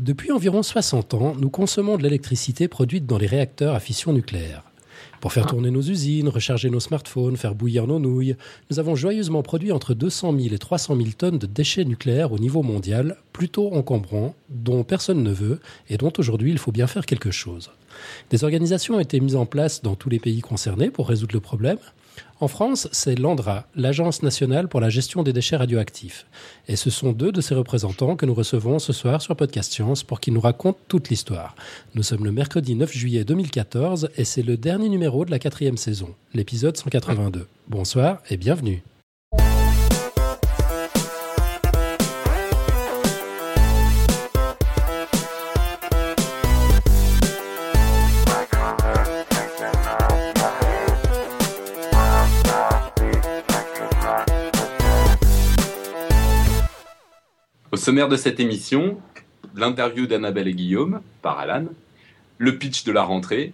Depuis environ 60 ans, nous consommons de l'électricité produite dans les réacteurs à fission nucléaire. Pour faire tourner nos usines, recharger nos smartphones, faire bouillir nos nouilles, nous avons joyeusement produit entre 200 000 et 300 000 tonnes de déchets nucléaires au niveau mondial, plutôt encombrants, dont personne ne veut et dont aujourd'hui il faut bien faire quelque chose. Des organisations ont été mises en place dans tous les pays concernés pour résoudre le problème. En France, c'est l'ANDRA, l'Agence nationale pour la gestion des déchets radioactifs. Et ce sont deux de ses représentants que nous recevons ce soir sur Podcast Science pour qu'ils nous racontent toute l'histoire. Nous sommes le mercredi 9 juillet 2014 et c'est le dernier numéro de la quatrième saison, l'épisode 182. Bonsoir et bienvenue. Au sommaire de cette émission, l'interview d'Annabelle et Guillaume par Alan, le pitch de la rentrée,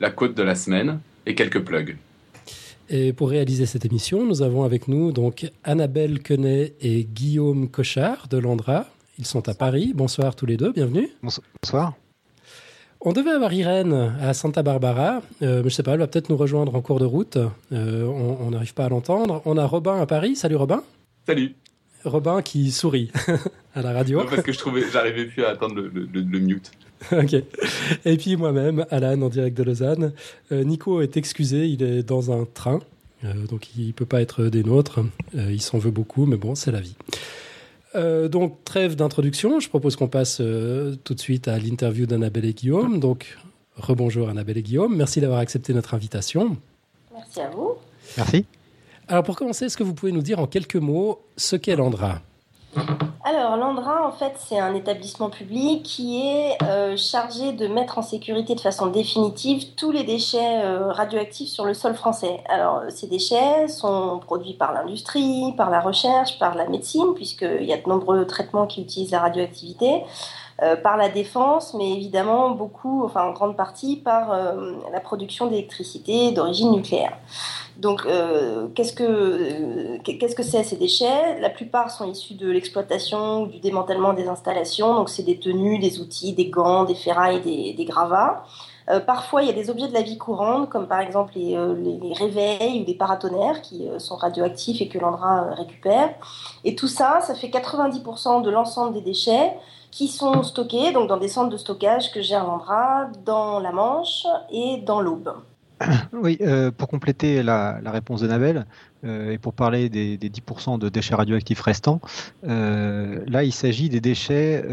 la quote de la semaine et quelques plugs. Et pour réaliser cette émission, nous avons avec nous donc Annabelle Quenet et Guillaume Cochard de l'Andra. Ils sont à Paris. Bonsoir tous les deux, bienvenue. Bonsoir. On devait avoir Irène à Santa Barbara, euh, mais je sais pas, elle va peut-être nous rejoindre en cours de route. Euh, on n'arrive pas à l'entendre. On a Robin à Paris. Salut Robin. Salut. Robin qui sourit à la radio. Non, parce que je trouvais, j'arrivais plus à attendre le, le, le mute. ok. Et puis moi-même, Alan, en direct de Lausanne. Euh, Nico est excusé, il est dans un train, euh, donc il peut pas être des nôtres. Euh, il s'en veut beaucoup, mais bon, c'est la vie. Euh, donc, trêve d'introduction. Je propose qu'on passe euh, tout de suite à l'interview d'Annabelle et Guillaume. Donc, rebonjour Annabelle et Guillaume. Merci d'avoir accepté notre invitation. Merci à vous. Merci. Alors, pour commencer, est-ce que vous pouvez nous dire en quelques mots ce qu'est l'Andra? Alors, l'Andra, en fait, c'est un établissement public qui est euh, chargé de mettre en sécurité de façon définitive tous les déchets euh, radioactifs sur le sol français. Alors, ces déchets sont produits par l'industrie, par la recherche, par la médecine, puisqu'il y a de nombreux traitements qui utilisent la radioactivité. Euh, par la défense, mais évidemment beaucoup, enfin en grande partie par la production d'électricité d'origine nucléaire. Donc, euh, qu'est-ce que qu'est-ce que c'est ces déchets? La plupart sont issus de l'exploitation ou du démantèlement des installations. Donc, c'est des tenues, des outils, des gants, des ferrailles, des, gravats. Euh, parfois, il y a des objets de la vie courante, comme par exemple les, euh, réveils ou des paratonnerres qui euh, sont radioactifs et que l'Andra récupère. Et tout ça, ça fait 90% de l'ensemble des déchets qui sont stockés donc dans des centres de stockage que gère l'Andra dans la Manche et dans l'Aube. Oui, euh, pour compléter la, réponse d'Annabelle euh, et pour parler des, des 10% de déchets radioactifs restants, euh, là il s'agit des déchets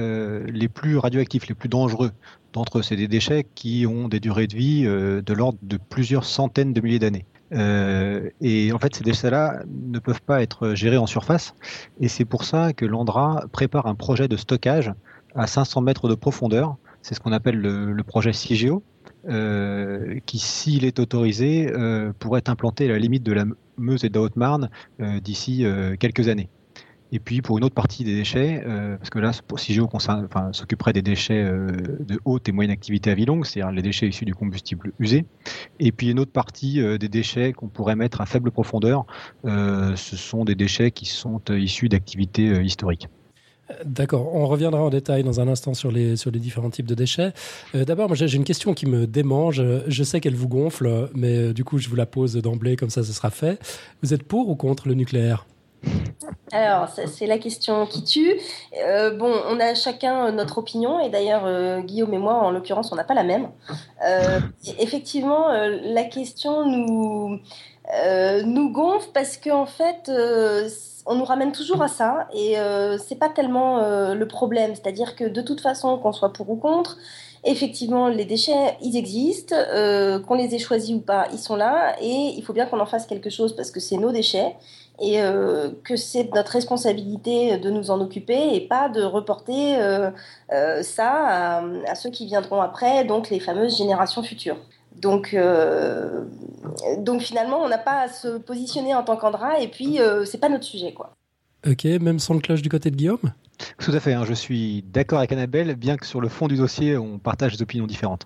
les plus radioactifs, les plus dangereux. D'entre eux, c'est des déchets qui ont des durées de vie de l'ordre de plusieurs centaines de milliers d'années. Et en fait, ces déchets-là ne peuvent pas être gérés en surface. Et c'est pour ça que l'Andra prépare un projet de stockage à 500 mètres de profondeur. C'est ce qu'on appelle le, le projet CIGEO. Euh, qui, s'il est autorisé, euh, pourrait à la limite de la Meuse et de la Haute-Marne euh, d'ici quelques années. Et puis pour une autre partie des déchets, parce que là, CIGEO enfin, s'occuperait des déchets de haute et moyenne activité à vie longue, c'est-à-dire les déchets issus du combustible usé. Et puis une autre partie des déchets qu'on pourrait mettre à faible profondeur, ce sont des déchets qui sont issus d'activités historiques. D'accord, on reviendra en détail dans un instant sur les, sur les différents types de déchets. Euh, D'abord, moi j'ai une question qui me démange. Je sais qu'elle vous gonfle, mais euh, du coup je vous la pose d'emblée, comme ça ce sera fait. Vous êtes pour ou contre le nucléaire? Alors, c'est la question qui tue. Euh, bon, on a chacun notre opinion, et d'ailleurs, Guillaume et moi, en l'occurrence, on n'a pas la même. Effectivement, la question nous, nous gonfle parce qu'en fait, on nous ramène toujours à ça et euh, c'est pas tellement euh, le problème. C'est-à-dire que de toute façon, qu'on soit pour ou contre, effectivement, les déchets, ils existent, euh, qu'on les ait choisis ou pas, ils sont là et il faut bien qu'on en fasse quelque chose parce que c'est nos déchets et euh, que c'est notre responsabilité de nous en occuper et pas de reporter ça à, ceux qui viendront après, donc les fameuses générations futures. Donc, euh, donc finalement, on n'a pas à se positionner en tant qu'Andra et puis euh, c'est pas notre sujet, quoi. Ok, même sans le cloche du côté de Guillaume? Tout à fait, hein, je suis d'accord avec Annabelle, bien que sur le fond du dossier, on partage des opinions différentes.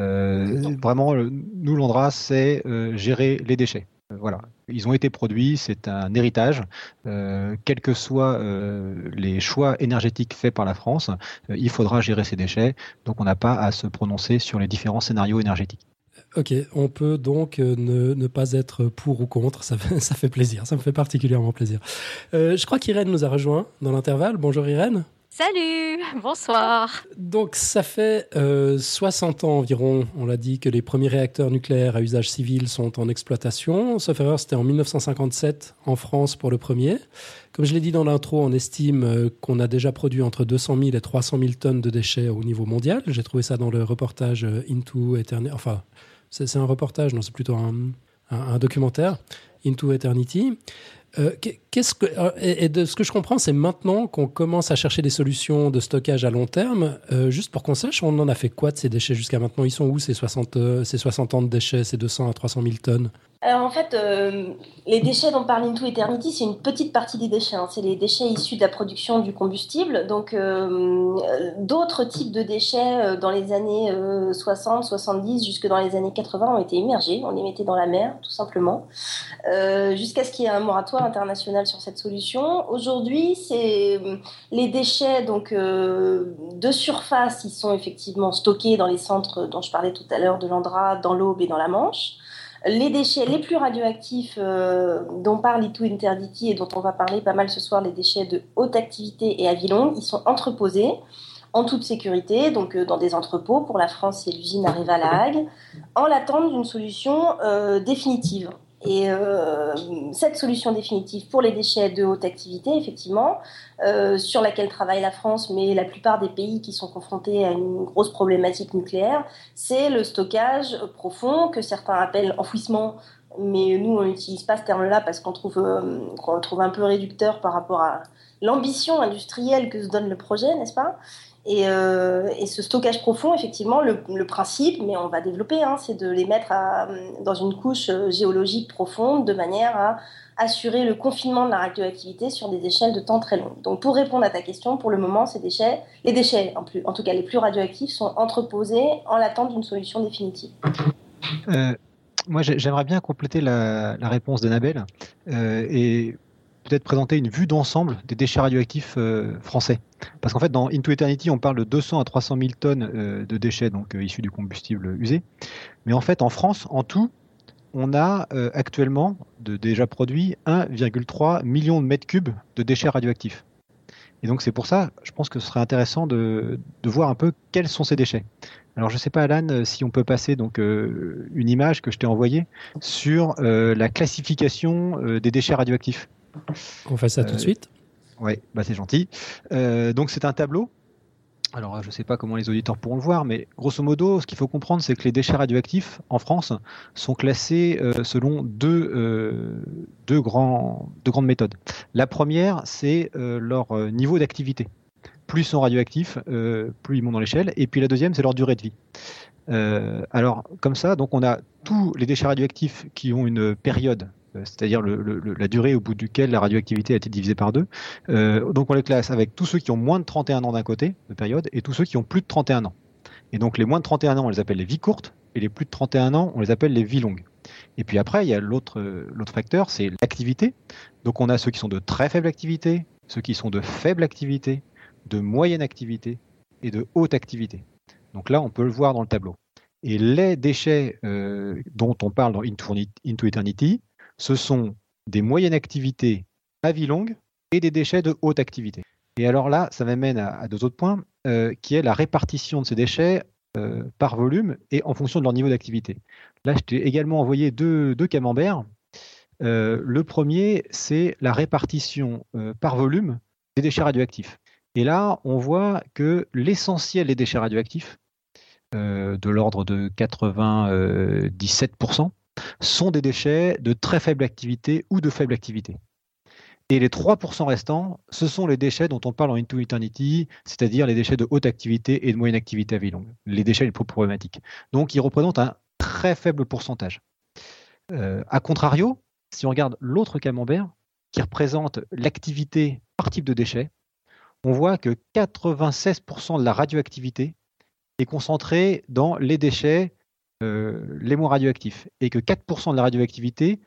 Euh, vraiment, nous, l'Andra, c'est gérer les déchets. voilà. Ils ont été produits, c'est un héritage. quels que soient les choix énergétiques faits par la France, il faudra gérer ces déchets. Donc on n'a pas à se prononcer sur les différents scénarios énergétiques. Ok, on peut donc ne, pas être pour ou contre, ça fait, ça fait plaisir, ça me fait particulièrement plaisir. je crois qu'Irène nous a rejoint dans l'intervalle. Bonjour Irène. Salut, bonsoir. Donc ça fait 60 euh, ans environ, on l'a dit, que les premiers réacteurs nucléaires à usage civil sont en exploitation. Sauf erreur, c'était en 1957 en France pour le premier. Comme je l'ai dit dans l'intro, on estime euh, qu'on a déjà produit entre 200 000 et 300 000 tonnes de déchets au niveau mondial. J'ai trouvé ça dans le reportage euh, Into Eternity. Enfin, c'est un reportage, non, c'est plutôt un documentaire, Into Eternity. Euh, qu'est-ce que, euh, et de ce que je comprends, c'est maintenant qu'on commence à chercher des solutions de stockage à long terme. Euh, juste pour qu'on sache, on en a fait quoi de ces déchets jusqu'à maintenant? Ils sont où ces 60, ces 60 ans de déchets, ces 200 à 300 000 tonnes? Alors en fait, euh, les déchets dont parle Into Eternity, c'est une petite partie des déchets. Hein. C'est les déchets issus de la production du combustible. Donc euh, d'autres types de déchets euh, dans les années 60, 70, jusque dans les années 80 ont été immergés. On les mettait dans la mer, tout simplement, jusqu'à ce qu'il y ait un moratoire international sur cette solution. Aujourd'hui, c'est les déchets donc de surface, ils sont effectivement stockés dans les centres dont je parlais tout à l'heure de l'Andra, dans l'Aube et dans la Manche. Les déchets les plus radioactifs euh, dont parle Itu Interditi et dont on va parler pas mal ce soir, les déchets de haute activité et à vie longue, ils sont entreposés en toute sécurité, donc euh, dans des entrepôts. Pour la France, c'est l'usine arrive à La Hague, en l'attente d'une solution euh, définitive. Et euh, cette solution définitive pour les déchets de haute activité, effectivement, euh, sur laquelle travaille la France, mais la plupart des pays qui sont confrontés à une grosse problématique nucléaire, c'est le stockage profond que certains appellent enfouissement. Mais nous, on n'utilise pas ce terme-là parce qu'on trouve, euh, le trouve un peu réducteur par rapport à l'ambition industrielle que se donne le projet, n'est-ce pas? Euh, et, ce stockage profond, effectivement, le, principe, mais on va développer, hein, c'est de les mettre dans une couche euh, géologique profonde de manière à assurer le confinement de la radioactivité sur des échelles de temps très longues. Donc pour répondre à ta question, pour le moment, ces déchets, les déchets, en, tout cas les plus radioactifs, sont entreposés en l'attente d'une solution définitive. Euh, moi, j'aimerais bien compléter la, réponse d'Annabelle et peut-être présenter une vue d'ensemble des déchets radioactifs euh, français. Parce qu'en fait, dans Into Eternity, on parle de 200 à 300 000 tonnes euh, de déchets donc euh, issus du combustible usé. Mais en fait, en France, en tout, on a actuellement de, déjà produit 1,3 million de mètres cubes de déchets radioactifs. Et donc c'est pour ça, je pense que ce serait intéressant de, voir un peu quels sont ces déchets. Alors je ne sais pas Alan si on peut passer donc une image que je t'ai envoyée sur la classification des déchets radioactifs. On fait ça tout de euh, suite Oui, bah c'est gentil. Euh, donc c'est un tableau. Alors je ne sais pas comment les auditeurs pourront le voir, mais grosso modo, ce qu'il faut comprendre, c'est que les déchets radioactifs en France sont classés euh, selon deux, deux, grands, deux grandes méthodes. La première, c'est leur niveau d'activité plus ils sont radioactifs, plus ils montent dans l'échelle. Et puis la deuxième, c'est leur durée de vie. alors, comme ça, donc on a tous les déchets radioactifs qui ont une période euh, c'est-à-dire la durée au bout duquel la radioactivité a été divisée par deux. Euh, donc on les classe avec tous ceux qui ont moins de 31 ans d'un côté de période et tous ceux qui ont plus de 31 ans. Et donc les moins de 31 ans, on les appelle les vies courtes et les plus de 31 ans, on les appelle les vies longues. Et puis après, il y a l'autre facteur, c'est l'activité. Donc on a ceux qui sont de très faible activité, ceux qui sont de faible activité, de moyenne activité et de haute activité. Donc là, on peut le voir dans le tableau. Et les déchets euh, dont on parle dans Into Eternity, ce sont des moyennes activités à vie longue et des déchets de haute activité. Et alors là, ça m'amène à, deux autres points, euh, qui est la répartition de ces déchets euh, par volume et en fonction de leur niveau d'activité. Là, je t'ai également envoyé deux, camemberts. Euh, le premier, c'est la répartition par volume des déchets radioactifs. Et là, on voit que l'essentiel des déchets radioactifs, de l'ordre de 97%, sont des déchets de très faible activité ou de faible activité. Et les 3% restants, ce sont les déchets dont on parle en Into Eternity, c'est-à-dire les déchets de haute activité et de moyenne activité à vie longue, les déchets les plus problématiques. Donc, ils représentent un très faible pourcentage. Euh, a contrario, si on regarde l'autre camembert, qui représente l'activité par type de déchet, on voit que 96% de la radioactivité est concentrée dans les déchets euh, les moins radioactifs et que 4% de la radioactivité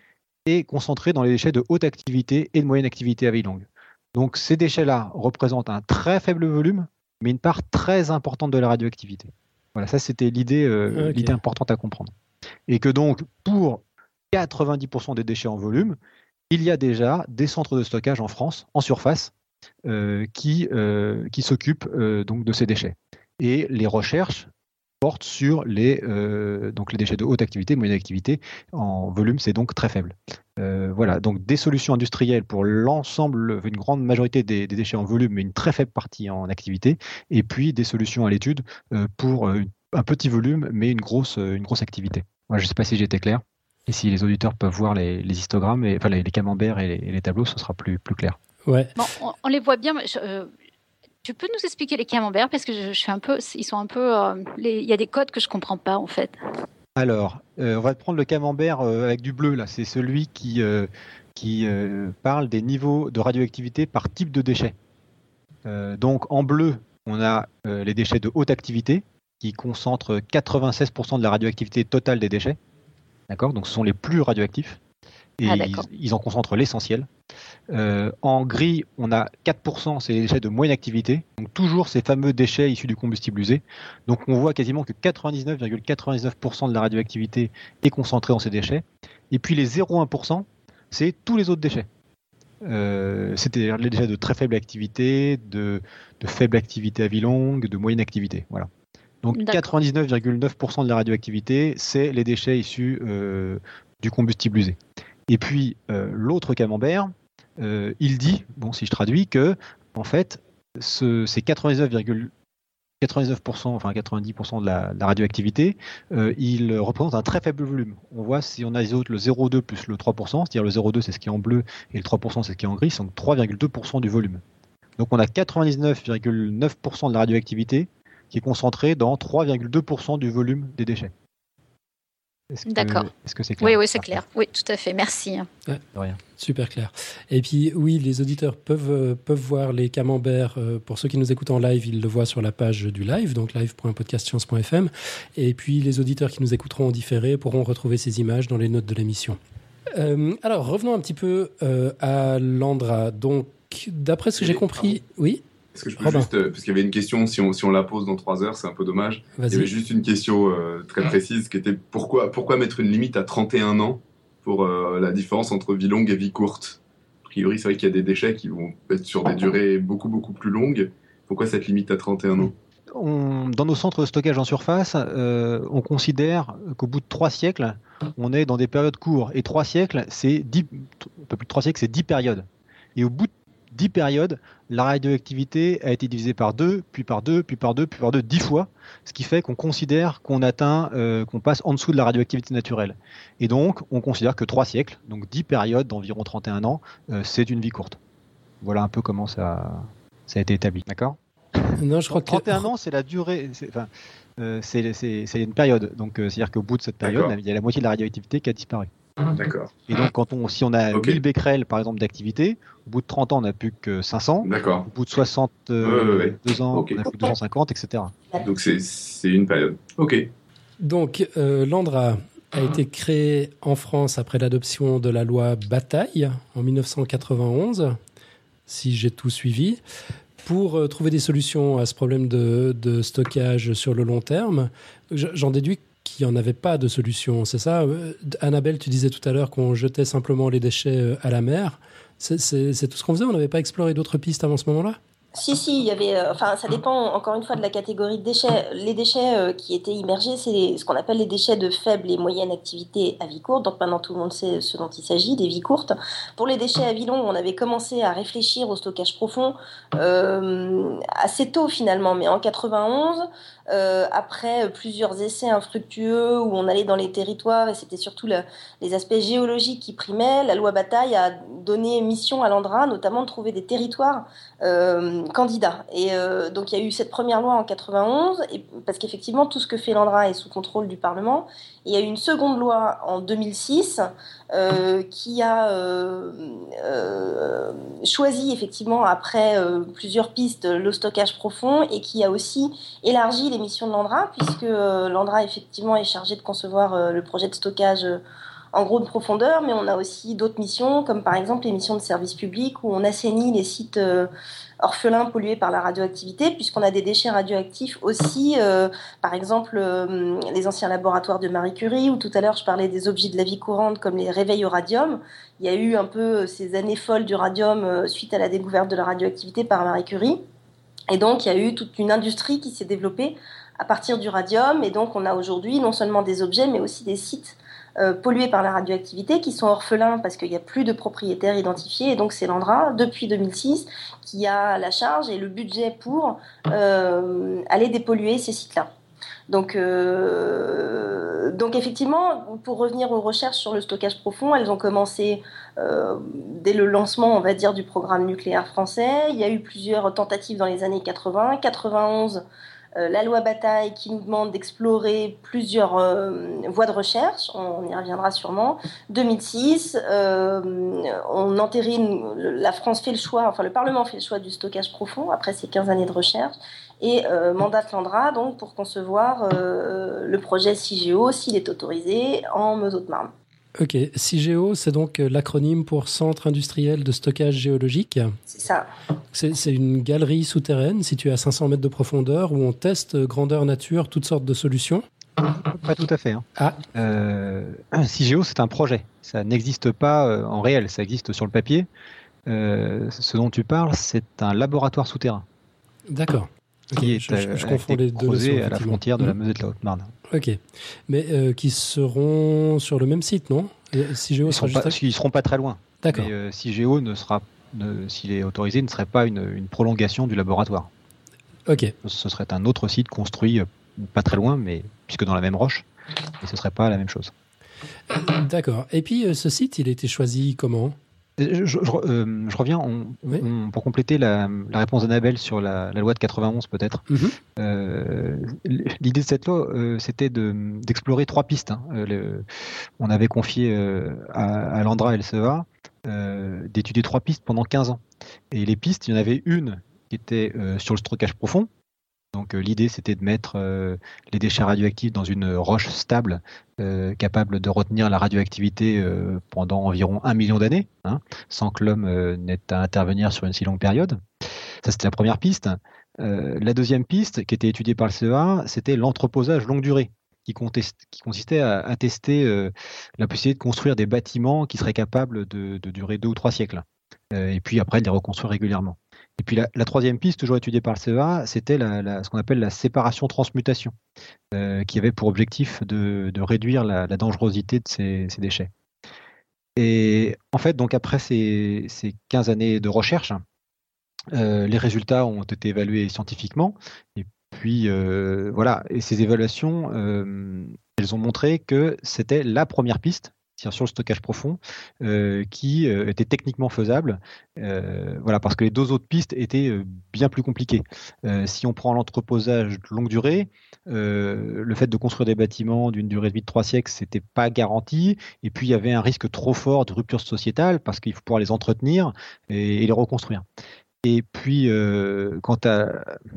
est concentré dans les déchets de haute activité et de moyenne activité à vie longue. Donc ces déchets-là représentent un très faible volume, mais une part très importante de la radioactivité. Voilà, ça c'était l'idée euh, l'idée importante à comprendre. Et que donc pour 90% des déchets en volume, il y a déjà des centres de stockage en France, en surface, euh, qui, euh, qui s'occupent donc de ces déchets. Et les recherches portent sur les, donc les déchets de haute activité, moyenne activité. En volume, c'est donc très faible. voilà, donc des solutions industrielles pour l'ensemble, une grande majorité des, des, déchets en volume, mais une très faible partie en activité. Et puis des solutions à l'étude pour un petit volume, mais une grosse, une grosse activité. je ne sais pas si j'étais clair. Et si les auditeurs peuvent voir les, histogrammes, et, enfin les, camemberts et les, tableaux, ce sera plus, plus clair. Ouais. on, les voit bien. Euh, tu peux nous expliquer les camemberts? Parce que je, suis un peu, euh, il y a des codes que je comprends pas en fait. Alors, euh, on va prendre le camembert avec du bleu là. C'est celui qui qui parle des niveaux de radioactivité par type de déchet. donc en bleu, on a les déchets de haute activité qui concentrent 96% de la radioactivité totale des déchets. D'accord? Donc ce sont les plus radioactifs. Et ah, ils, en concentrent l'essentiel. Euh, en gris, on a 4%, c'est les déchets de moyenne activité. Donc toujours ces fameux déchets issus du combustible usé. Donc on voit quasiment que 99,99% de la radioactivité est concentrée dans ces déchets. Et puis les 0,1%, c'est tous les autres déchets. Euh, c'est-à-dire les déchets de très faible activité, de, de faible activité à vie longue, de moyenne activité. Voilà. Donc 99,9% de la radioactivité, c'est les déchets issus euh, du combustible usé. Et puis euh, l'autre camembert, euh, il dit, bon si je traduis, que en fait, ce, ces 99,99%, 99%, enfin 90% de la, radioactivité, il représente un très faible volume. On voit si on a le 0,2 plus le 3%, c'est-à-dire le 0,2 c'est ce qui est en bleu et le 3% c'est ce qui est en gris, donc 3,2% du volume. Donc on a 99,9% de la radioactivité qui est concentré dans 3,2% du volume des déchets. D'accord. Est-ce que c'est clair? Oui, oui, c'est clair. Oui, tout à fait. Merci. rien. Super clair. Et puis, oui, les auditeurs peuvent, euh, peuvent voir les camemberts. Euh, pour ceux qui nous écoutent en live, ils le voient sur la page du live, donc live.podcastscience.fm. Et puis, les auditeurs qui nous écouteront en différé pourront retrouver ces images dans les notes de l'émission. Euh, alors, revenons un petit peu à Landra. Donc, d'après ce que j'ai compris, oui? Est-ce que je peux juste, euh, parce qu'il y avait une question, si on, si on la pose dans trois heures, c'est un peu dommage. Il y avait juste une question euh, très précise qui était pourquoi, pourquoi mettre une limite à 31 ans pour euh, la différence entre vie longue et vie courte? A priori, c'est vrai qu'il y a des déchets qui vont être sur des durées beaucoup, beaucoup plus longues. Pourquoi cette limite à 31 ans? Dans nos centres de stockage en surface, on considère qu'au bout de trois siècles, on est dans des périodes courtes. Et trois siècles, c'est 10, un peu plus de trois siècles, c'est 10 périodes. Et au bout de 10 périodes, la radioactivité a été divisée par 2, puis par 2, puis par 2, puis par 2, 10 fois, ce qui fait qu'on considère qu'on atteint, euh, qu'on passe en dessous de la radioactivité naturelle. Et donc, on considère que 3 siècles, donc 10 périodes d'environ 31 ans, euh, c'est une vie courte. Voilà un peu comment ça, ça a été établi, d'accord? Non, je crois 31 ans, c'est la durée, enfin, euh, c'est une période. Donc, c'est-à-dire qu'au bout de cette période, il y a la moitié de la radioactivité qui a disparu. Mhm. D'accord. Et donc, quand on, si on a 1000 becquerels, par exemple, d'activité, au bout de 30 ans, on n'a plus que 500. D'accord. Au bout de 62 ans, on n'a plus que 250, etc. Donc, c'est une période. OK. Donc, euh, l'Andra a été créé en France après l'adoption de la loi Bataille en 1991, si j'ai tout suivi, pour euh, trouver des solutions à ce problème de, de stockage sur le long terme. J'en déduis qu'il n'y en avait pas de solution, c'est ça? Euh, Annabelle, tu disais tout à l'heure qu'on jetait simplement les déchets euh, à la mer. C'est tout ce qu'on faisait? On n'avait pas exploré d'autres pistes avant ce moment-là? Si, si, il y avait. Euh, enfin, ça dépend encore une fois de la catégorie de déchets. Les déchets qui étaient immergés, c'est ce qu'on appelle les déchets de faible et moyenne activité à vie courte. Donc maintenant, tout le monde sait ce dont il s'agit, des vies courtes. Pour les déchets à vie longue, on avait commencé à réfléchir au stockage profond assez tôt finalement, mais en 91. Euh, après plusieurs essais infructueux où on allait dans les territoires et c'était surtout les aspects géologiques qui primaient, la loi Bataille a donné mission à l'Andra, notamment de trouver des territoires euh, candidats. Et euh, donc il y a eu cette première loi en 91, et, parce qu'effectivement tout ce que fait l'Andra est sous contrôle du Parlement. Il y a eu une seconde loi en 2006 qui a choisi effectivement après plusieurs pistes le stockage profond et qui a aussi élargi les missions de l'Andra, puisque euh, l'Andra effectivement est chargé de concevoir euh, le projet de stockage euh, en gros de profondeur, mais on a aussi d'autres missions, comme par exemple les missions de service public où on assainit les sites euh, orphelins pollués par la radioactivité, puisqu'on a des déchets radioactifs aussi, euh, par exemple euh, les anciens laboratoires de Marie Curie, ou tout à l'heure je parlais des objets de la vie courante comme les réveils au radium. Il y a eu un peu ces années folles du radium suite à la découverte de la radioactivité par Marie Curie. Et donc il y a eu toute une industrie qui s'est développée à partir du radium, et donc on a aujourd'hui non seulement des objets, mais aussi des sites euh, pollués par la radioactivité, qui sont orphelins parce qu'il n'y a plus de propriétaires identifiés. Et donc c'est l'Andra, depuis 2006, qui a la charge et le budget pour euh, aller dépolluer ces sites-là. Donc, euh, donc effectivement, pour revenir aux recherches sur le stockage profond, elles ont commencé dès le lancement, on va dire, du programme nucléaire français. Il y a eu plusieurs tentatives dans les années 80, 91. Euh, la loi Bataille qui nous demande d'explorer plusieurs euh, voies de recherche, on y reviendra sûrement. 2006, euh, on entérine, la France fait le choix, enfin le Parlement fait le choix du stockage profond après ces 15 années de recherche et mandate l'Andra donc pour concevoir le projet CIGEO s'il est autorisé en Meuse-Haute-Marne. Ok, CIGEO, c'est donc euh, l'acronyme pour Centre industriel de stockage géologique. C'est ça. C'est une galerie souterraine située à 500 mètres de profondeur où on teste euh, grandeur nature toutes sortes de solutions. Pas tout à fait. Hein. Ah. Euh, CIGEO, c'est un projet. Ça n'existe pas en réel, ça existe sur le papier. ce dont tu parles, c'est un laboratoire souterrain. D'accord. Qui est je, je, confonds les deux à la frontière de la. Meuse et de la Haute-Marne. Ok. Mais euh, qui seront sur le même site, non? CIGEO ils, sera seront pas, seront pas très loin. D'accord. Mais euh, CIGEO ne sera, s'il est autorisé, ne serait pas une, prolongation du laboratoire. Ok. Ce serait un autre site construit euh, pas très loin, mais puisque dans la même roche, et ce serait pas la même chose. D'accord. Et puis ce site, il a été choisi comment? Je, je, euh, je, reviens pour compléter la, la réponse d'Annabelle sur la, la, loi de 91 peut-être. Mhm. euh, L'idée de cette loi, euh, c'était d'explorer trois pistes. Hein. Euh, le, on avait confié euh, à, à l'Andra et le CEA d'étudier trois pistes pendant 15 ans. Et les pistes, il y en avait une qui était sur le stockage profond, donc euh, l'idée c'était de mettre euh, les déchets radioactifs dans une roche stable euh, capable de retenir la radioactivité pendant environ un million d'années, hein, sans que l'homme n'ait à intervenir sur une si longue période. Ça c'était la première piste. la deuxième piste qui était étudiée par le CEA, c'était l'entreposage longue durée. Qui, consistait à, tester la possibilité de construire des bâtiments qui seraient capables de, de durer deux ou trois siècles, et puis après de les reconstruire régulièrement. Et puis la, troisième piste, toujours étudiée par le CEA, c'était ce qu'on appelle la séparation-transmutation, euh, qui avait pour objectif de, réduire la, dangerosité de ces, déchets. Et en fait, donc après ces, 15 années de recherche, euh, les résultats ont été évalués scientifiquement. Et puis euh, voilà, et ces évaluations, elles ont montré que c'était la première piste sur le stockage profond, euh, qui euh, était techniquement faisable. Euh, voilà, parce que les deux autres pistes étaient bien plus compliquées. si on prend l'entreposage longue durée, le fait de construire des bâtiments d'une durée de vie de trois siècles, c'était pas garanti. Et puis il y avait un risque trop fort de rupture sociétale parce qu'il faut pouvoir les entretenir et les reconstruire. Et puis, euh, quant à,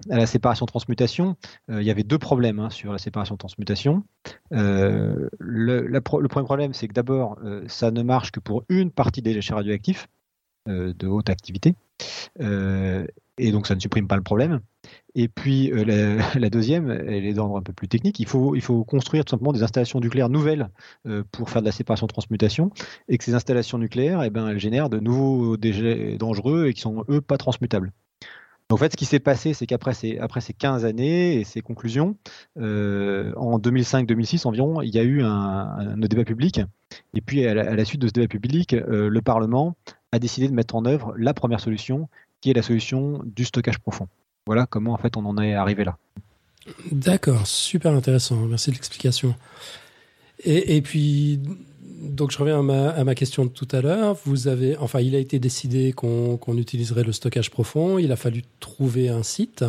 la séparation-transmutation, euh, il y avait deux problèmes hein, sur la séparation-transmutation. Euh, le, le, premier problème, c'est que d'abord, ça ne marche que pour une partie des déchets radioactifs de haute activité. et donc, ça ne supprime pas le problème. Et puis euh, la, deuxième, elle est d'ordre un peu plus technique. Il faut, il faut construire tout simplement des installations nucléaires nouvelles euh, pour faire de la séparation-transmutation, et que ces installations nucléaires, eh ben, elles génèrent de nouveaux déchets dangereux et qui sont eux pas transmutables. En fait, ce qui s'est passé, c'est qu'après ces, après ces 15 années et ces conclusions, euh, en 2005-2006 environ, il y a eu un, débat public. Et puis, à la, suite de ce débat public, le Parlement a décidé de mettre en œuvre la première solution, qui est la solution du stockage profond. Voilà comment en fait on en est arrivé là. D'accord, super intéressant. Merci de l'explication. Et, puis, donc je reviens à ma, question de tout à l'heure. Vous avez, enfin, il a été décidé qu'on utiliserait le stockage profond. Il a fallu trouver un site.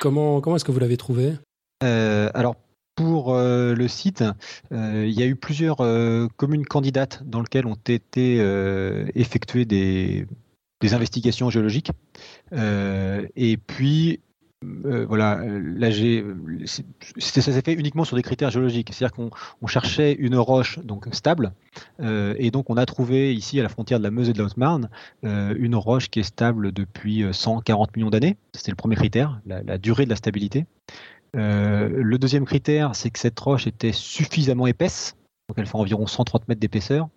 Comment, comment est-ce que vous l'avez trouvé? Euh, Alors pour euh, le site, euh, il y a eu plusieurs communes candidates dans lesquelles ont été effectuées des, des investigations géologiques. Euh, et puis, voilà, là ça s'est fait uniquement sur des critères géologiques. C'est-à-dire qu'on cherchait une roche donc stable, et donc on a trouvé ici à la frontière de la Meuse et de la Haute-Marne une roche qui est stable depuis 140 millions d'années. C'était le premier critère, la, durée de la stabilité. le deuxième critère, c'est que cette roche était suffisamment épaisse, donc elle fait environ 130 mètres d'épaisseur,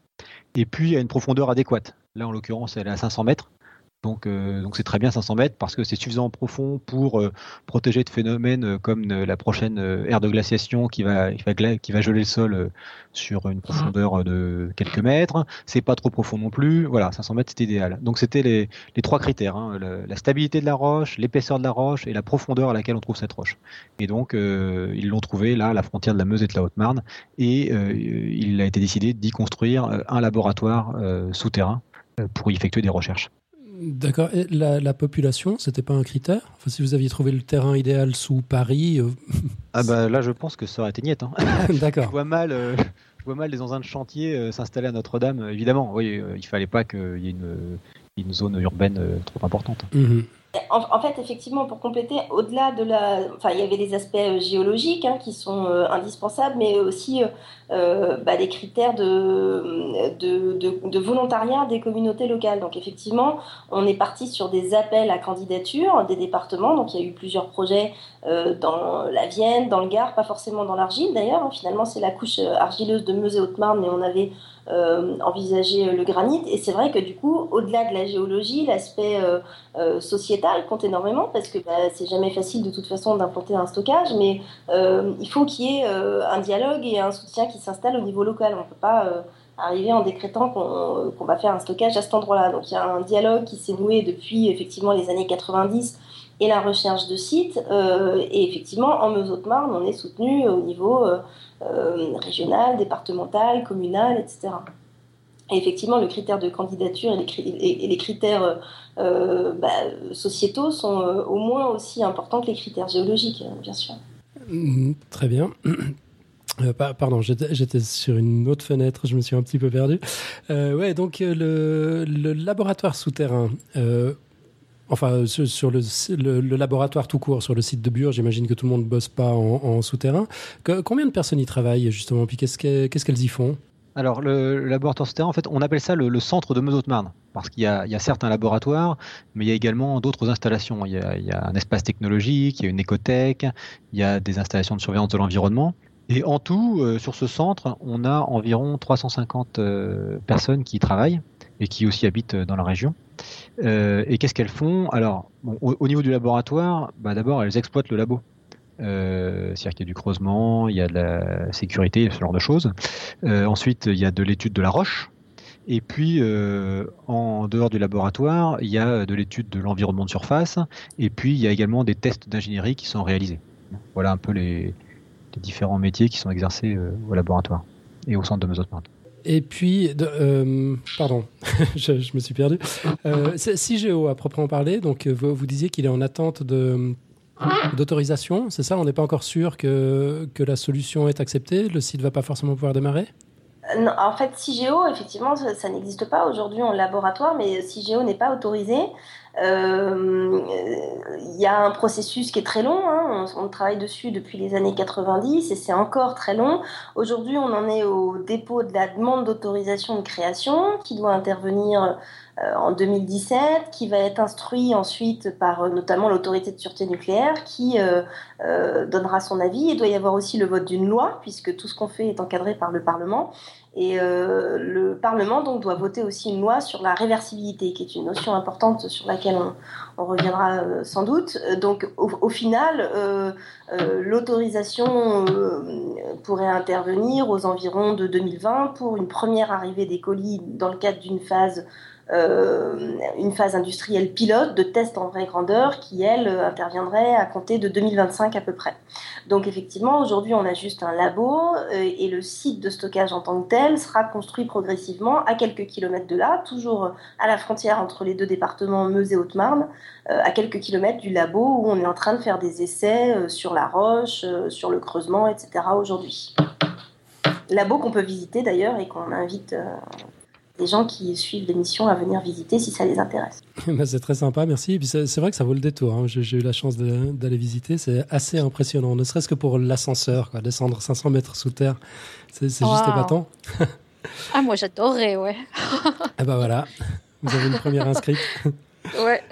et puis à une profondeur adéquate. Là, en l'occurrence, elle est à 500 mètres. Donc, euh, donc c'est très bien 500 mètres parce que c'est suffisamment profond pour euh, protéger de phénomènes euh, comme la prochaine ère de glaciation qui va, geler le sol sur une profondeur de quelques mètres. C'est pas trop profond non plus. Voilà, 500 mètres c'est idéal. Donc c'était les, trois critères hein, la, stabilité de la roche, l'épaisseur de la roche et la profondeur à laquelle on trouve cette roche. Et donc ils l'ont trouvé là à la frontière de la Meuse et de la Haute-Marne et il a été décidé d'y construire un laboratoire souterrain pour y effectuer des recherches. D'accord. Et la, la population, c'était pas un critère? Enfin, Si vous aviez trouvé le terrain idéal sous Paris. Euh, ah bah là, je pense que ça aurait été niette. Hein. D'accord. je vois mal. Euh, je vois mal les engins de chantier euh, s'installer à Notre-Dame. Évidemment, oui, il fallait pas qu'il y ait une, une, zone urbaine trop importante. Mmh en, fait, effectivement, pour compléter, au-delà de la, enfin, il y avait des aspects euh, géologiques hein, qui sont euh, indispensables, mais aussi euh, bah, des critères de, volontariat des communautés locales. Donc, effectivement, on est parti sur des appels à candidature des départements. Donc, il y a eu plusieurs projets dans la Vienne, dans le Gard, pas forcément dans l'argile d'ailleurs. Hein. Finalement, c'est la couche argileuse de Meuse et Haute-Marne, mais on avait euh, envisager le granit. Et c'est vrai que du coup, au-delà de la géologie, l'aspect euh, euh, sociétal compte énormément parce que bah, c'est jamais facile de toute façon d'implanter un stockage, mais il faut qu'il y ait un dialogue et un soutien qui s'installe au niveau local. On ne peut pas arriver en décrétant qu'on va faire un stockage à cet endroit-là. Donc il y a un dialogue qui s'est noué depuis effectivement les années 90 et la recherche de sites. Euh, et effectivement, en Meuse-Haute-Marne, on est soutenu au niveau euh, euh, régional, départemental, communal, etc. Et effectivement, le critère de candidature et les, critères bah, sociétaux sont au moins aussi importants que les critères géologiques, bien sûr. Mmh, très bien. pardon, j'étais sur une autre fenêtre, je me suis un petit peu perdu. ouais, donc le laboratoire souterrain, Enfin, sur, le, laboratoire tout court, sur le site de Bure, j'imagine que tout le monde ne bosse pas en, souterrain. combien de personnes y travaillent, justement? Puis qu'est-ce qu'elles y font? Alors, le, laboratoire souterrain, en fait, on appelle ça le, centre de Meuse-Haute-Marne, parce qu'il y, a certes un laboratoire, mais il y a également d'autres installations. Il y, a, un espace technologique, il y a une écothèque, il y a des installations de surveillance de l'environnement. Et en tout, euh, sur ce centre, on a environ 350 euh, personnes qui y travaillent et qui aussi habitent dans la région. Euh, et qu'est-ce qu'elles font? Alors, au, niveau du laboratoire, bah, d'abord, elles exploitent le labo. Euh, c'est-à-dire qu'il y a du creusement, il y a de la sécurité, ce genre de choses. Euh, ensuite, il y a de l'étude de la roche. Et puis, en dehors du laboratoire, il y a de l'étude de l'environnement de surface. Et puis, il y a également des tests d'ingénierie qui sont réalisés. Voilà un peu les, différents métiers qui sont exercés au laboratoire et au centre de Mesothmarne. Et puis, euh, pardon, je, me suis perdu. Euh, CIGEO, à proprement parler, donc euh, vous, vous disiez qu'il est en attente de, d'autorisation, c'est ça? On n'est pas encore sûr que, que la solution est acceptée Le site va pas forcément pouvoir démarrer? Non, en fait, CIGEO, effectivement, ça, n'existe pas aujourd'hui en laboratoire, mais CIGEO n'est pas autorisé. Euh, il y a un processus qui est très long, hein. on, travaille dessus depuis les années 90 et c'est encore très long. Aujourd'hui, on en est au dépôt de la demande d'autorisation de création qui doit intervenir euh, en 2017, qui va être instruit ensuite par euh, notamment l'autorité de sûreté nucléaire qui donnera son avis. Il doit y avoir aussi le vote d'une loi puisque tout ce qu'on fait est encadré par le Parlement. Et euh, le Parlement donc doit voter aussi une loi sur la réversibilité, qui est une notion importante sur laquelle on, reviendra euh, sans doute. Donc au, final, euh, l'autorisation pourrait intervenir aux environs de 2020 pour une première arrivée des colis dans le cadre d'une phase une phase industrielle pilote de test en vraie grandeur qui, elle, interviendrait à compter de 2025 à peu près. Donc effectivement, aujourd'hui, on a juste un labo euh, et le site de stockage en tant que tel sera construit progressivement à quelques kilomètres de là, toujours à la frontière entre les deux départements Meuse et Haute-Marne, euh, à quelques kilomètres du labo où on est en train de faire des essais sur la roche, sur le creusement, etc. aujourd'hui. Labo qu'on peut visiter d'ailleurs et qu'on invite des gens qui suivent l'émission à venir visiter si ça les intéresse. Bah, c'est très sympa, merci. Et puis c'est vrai que ça vaut le détour. Hein. J'ai eu la chance d'aller visiter. C'est assez impressionnant, ne serait-ce que pour l'ascenseur, descendre 500 mètres sous terre. C'est juste épatant. ah, moi j'adorerais, ouais. Et eh ben voilà, vous avez une première inscrite. ouais.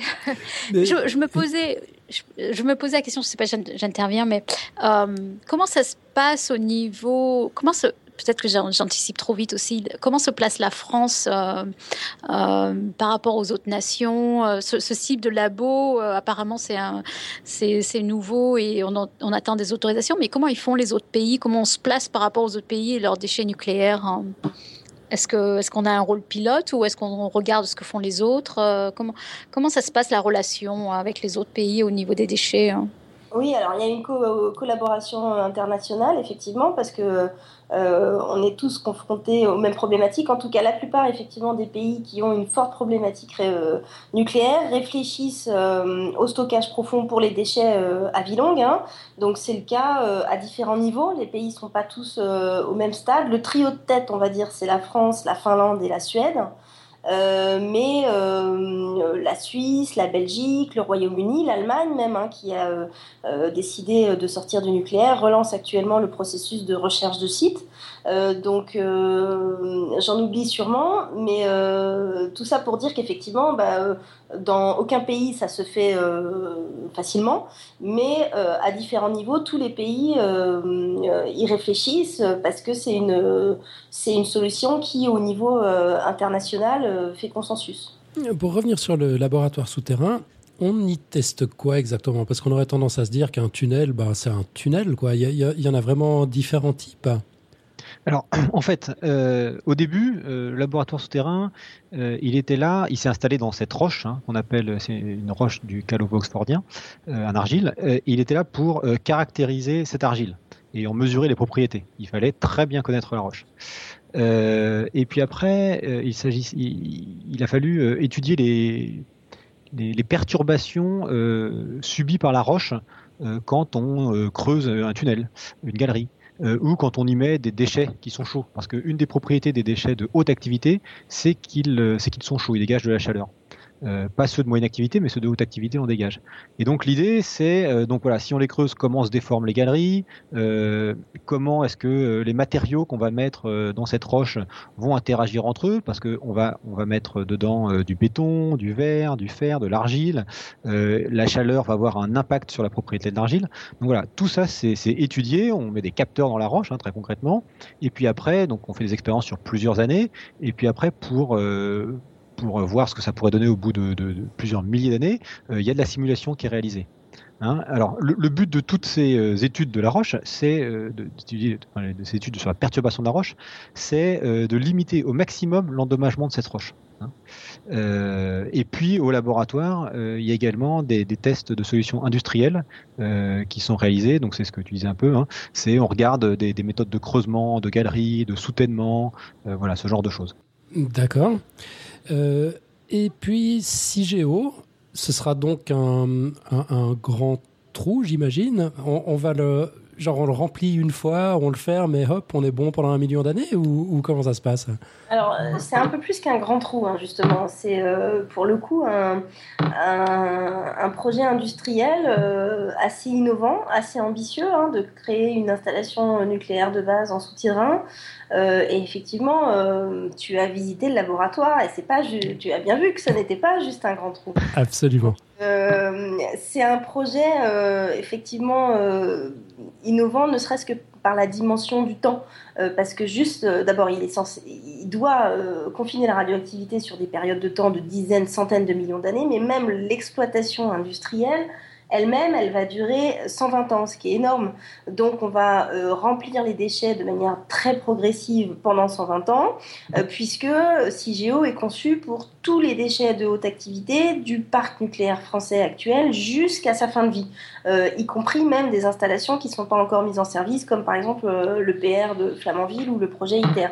Je, me posais, je, me posais la question, je sais pas, j'interviens, mais euh, comment ça se passe au niveau, comment se, peut-être que j'anticipe trop vite aussi, comment se place la France euh, euh, par rapport aux autres nations euh, ce, ce, type de labo, apparemment, c'est nouveau et on, attend des autorisations, mais comment ils font les autres pays? Comment on se place par rapport aux autres pays et leurs déchets nucléaires hein? Est-ce qu'on a un rôle pilote ou est-ce qu'on regarde ce que font les autres? Comment, comment ça se passe la relation avec les autres pays au niveau des déchets hein? Oui, alors il y a une collaboration internationale, effectivement, parce que euh, on est tous confrontés aux mêmes problématiques. En tout cas, la plupart, effectivement, des pays qui ont une forte problématique euh, nucléaire réfléchissent euh, au stockage profond pour les déchets à vie longue. Hein. Donc, c'est le cas à différents niveaux. Les pays ne sont pas tous au même stade. Le trio de tête, on va dire, c'est la France, la Finlande et la Suède. Euh, mais euh, la Suisse, la Belgique, le Royaume-Uni, l'Allemagne même, hein, qui a euh, décidé de sortir du nucléaire, relance actuellement le processus de recherche de sites. Donc j'en oublie sûrement, mais tout ça pour dire qu'effectivement, bah, dans aucun pays ça se fait facilement, mais à différents niveaux, tous les pays y réfléchissent parce que c'est une, c'est une solution qui, au niveau international, euh, fait consensus. Pour revenir sur le laboratoire souterrain, on y teste quoi exactement? Parce qu'on aurait tendance à se dire qu'un tunnel, bah, c'est un tunnel. Il, y, en a vraiment différents types. Alors, en fait, euh, au début, euh, le laboratoire souterrain, il était là, il s'est installé dans cette roche hein, qu'on appelle, c'est une roche du calov oxfordien, un argile. il était là pour caractériser cette argile et en mesurer les propriétés. Il fallait très bien connaître la roche. Euh, et puis après, euh, il, s'agit, il, a fallu euh, étudier les, les, perturbations subies par la roche quand on creuse un tunnel, une galerie. Ou quand on y met des déchets qui sont chauds. Parce qu'une des propriétés des déchets de haute activité, c'est qu'ils, qu'ils sont chauds, ils dégagent de la chaleur. Euh, pas ceux de moyenne activité, mais ceux de haute activité, on dégage. Et donc l'idée, c'est euh, donc voilà, si on les creuse, comment se déforment les galeries, euh, comment est-ce que les matériaux qu'on va mettre dans cette roche vont interagir entre eux, parce qu'on va on va mettre dedans du béton, du verre, du fer, de l'argile. la chaleur va avoir un impact sur la propriété de l'argile. Donc voilà, tout ça c'est étudié. On met des capteurs dans la roche, hein, très concrètement. Et puis après, donc on fait des expériences sur plusieurs années. Et puis après, pour pour euh, voir ce que ça pourrait donner au bout de, plusieurs milliers d'années, euh, il y a de la simulation qui est réalisée. Hein. Alors, le, but de toutes ces euh, études de la roche, c'est d'étudier ces études sur la perturbation de la roche, c'est de limiter au maximum l'endommagement de cette roche. Hein. et puis au laboratoire, il y a également des, tests de solutions industrielles qui sont réalisés. Donc c'est ce que tu disais un peu. Hein. c'est on regarde des, des, méthodes de creusement, de galerie, de soutènement, voilà ce genre de choses. D'accord. Euh, et puis CIGEO, ce sera donc un, grand trou, j'imagine. On, va le, genre on le remplit une fois, on le ferme et hop, on est bon pendant un million d'années ou, comment ça se passe? Alors euh, c'est un peu plus qu'un grand trou, hein, justement. C'est euh, pour le coup un, un, projet industriel assez innovant, assez ambitieux, hein, de créer une installation nucléaire de base en souterrain euh, et effectivement, euh, tu as visité le laboratoire et c'est pas tu as bien vu que ce n'était pas juste un grand trou. Absolument. Euh, c'est un projet effectivement innovant, ne serait-ce que par la dimension du temps, parce que juste, d'abord, il est censé, il doit confiner la radioactivité sur des périodes de temps de dizaines, centaines de millions d'années, mais même l'exploitation industrielle elle-même, elle va durer 120 ans, ce qui est énorme. Donc on va euh, remplir les déchets de manière très progressive pendant 120 ans, euh, puisque CIGEO est conçu pour tous les déchets de haute activité du parc nucléaire français actuel jusqu'à sa fin de vie, euh, y compris même des installations qui ne sont pas encore mises en service, comme par exemple le PR de Flamanville ou le projet ITER.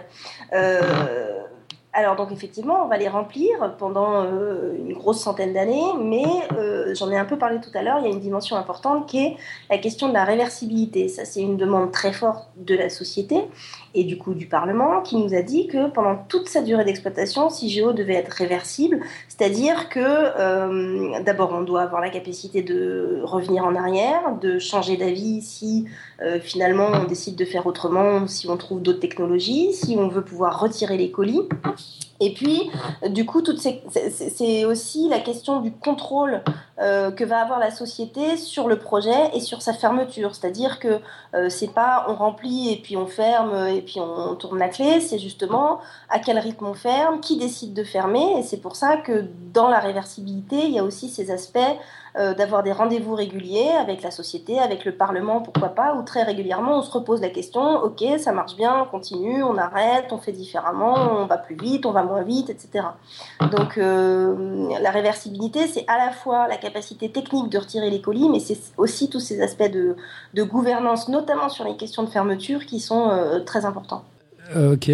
Alors donc effectivement, on va les remplir pendant euh, une grosse centaine d'années, mais euh, j'en ai un peu parlé tout à l'heure, il y a une dimension importante qui est la question de la réversibilité. Ça, c'est une demande très forte de la société et du coup du Parlement qui nous a dit que pendant toute sa durée d'exploitation, CIGEO devait être réversible, c'est-à-dire que euh, d'abord on doit avoir la capacité de revenir en arrière, de changer d'avis si finalement on décide de faire autrement, si on trouve d'autres technologies, si on veut pouvoir retirer les colis. Et puis, du coup, c'est aussi la question du contrôle euh, que va avoir la société sur le projet et sur sa fermeture. C'est-à-dire que euh, c'est pas on remplit et puis on ferme et puis on tourne la clé, c'est justement à quel rythme on ferme, qui décide de fermer. Et c'est pour ça que dans la réversibilité, il y a aussi ces aspects euh, d'avoir des rendez-vous réguliers avec la société, avec le Parlement, pourquoi pas, où très régulièrement on se repose la question, ok, ça marche bien, on continue, on arrête, on fait différemment, on va plus vite, on va moins vite, etc. Donc euh, la réversibilité, c'est à la fois la capacité technique de retirer les colis, mais c'est aussi tous ces aspects de, gouvernance, notamment sur les questions de fermeture, qui sont euh, très importants. Ok.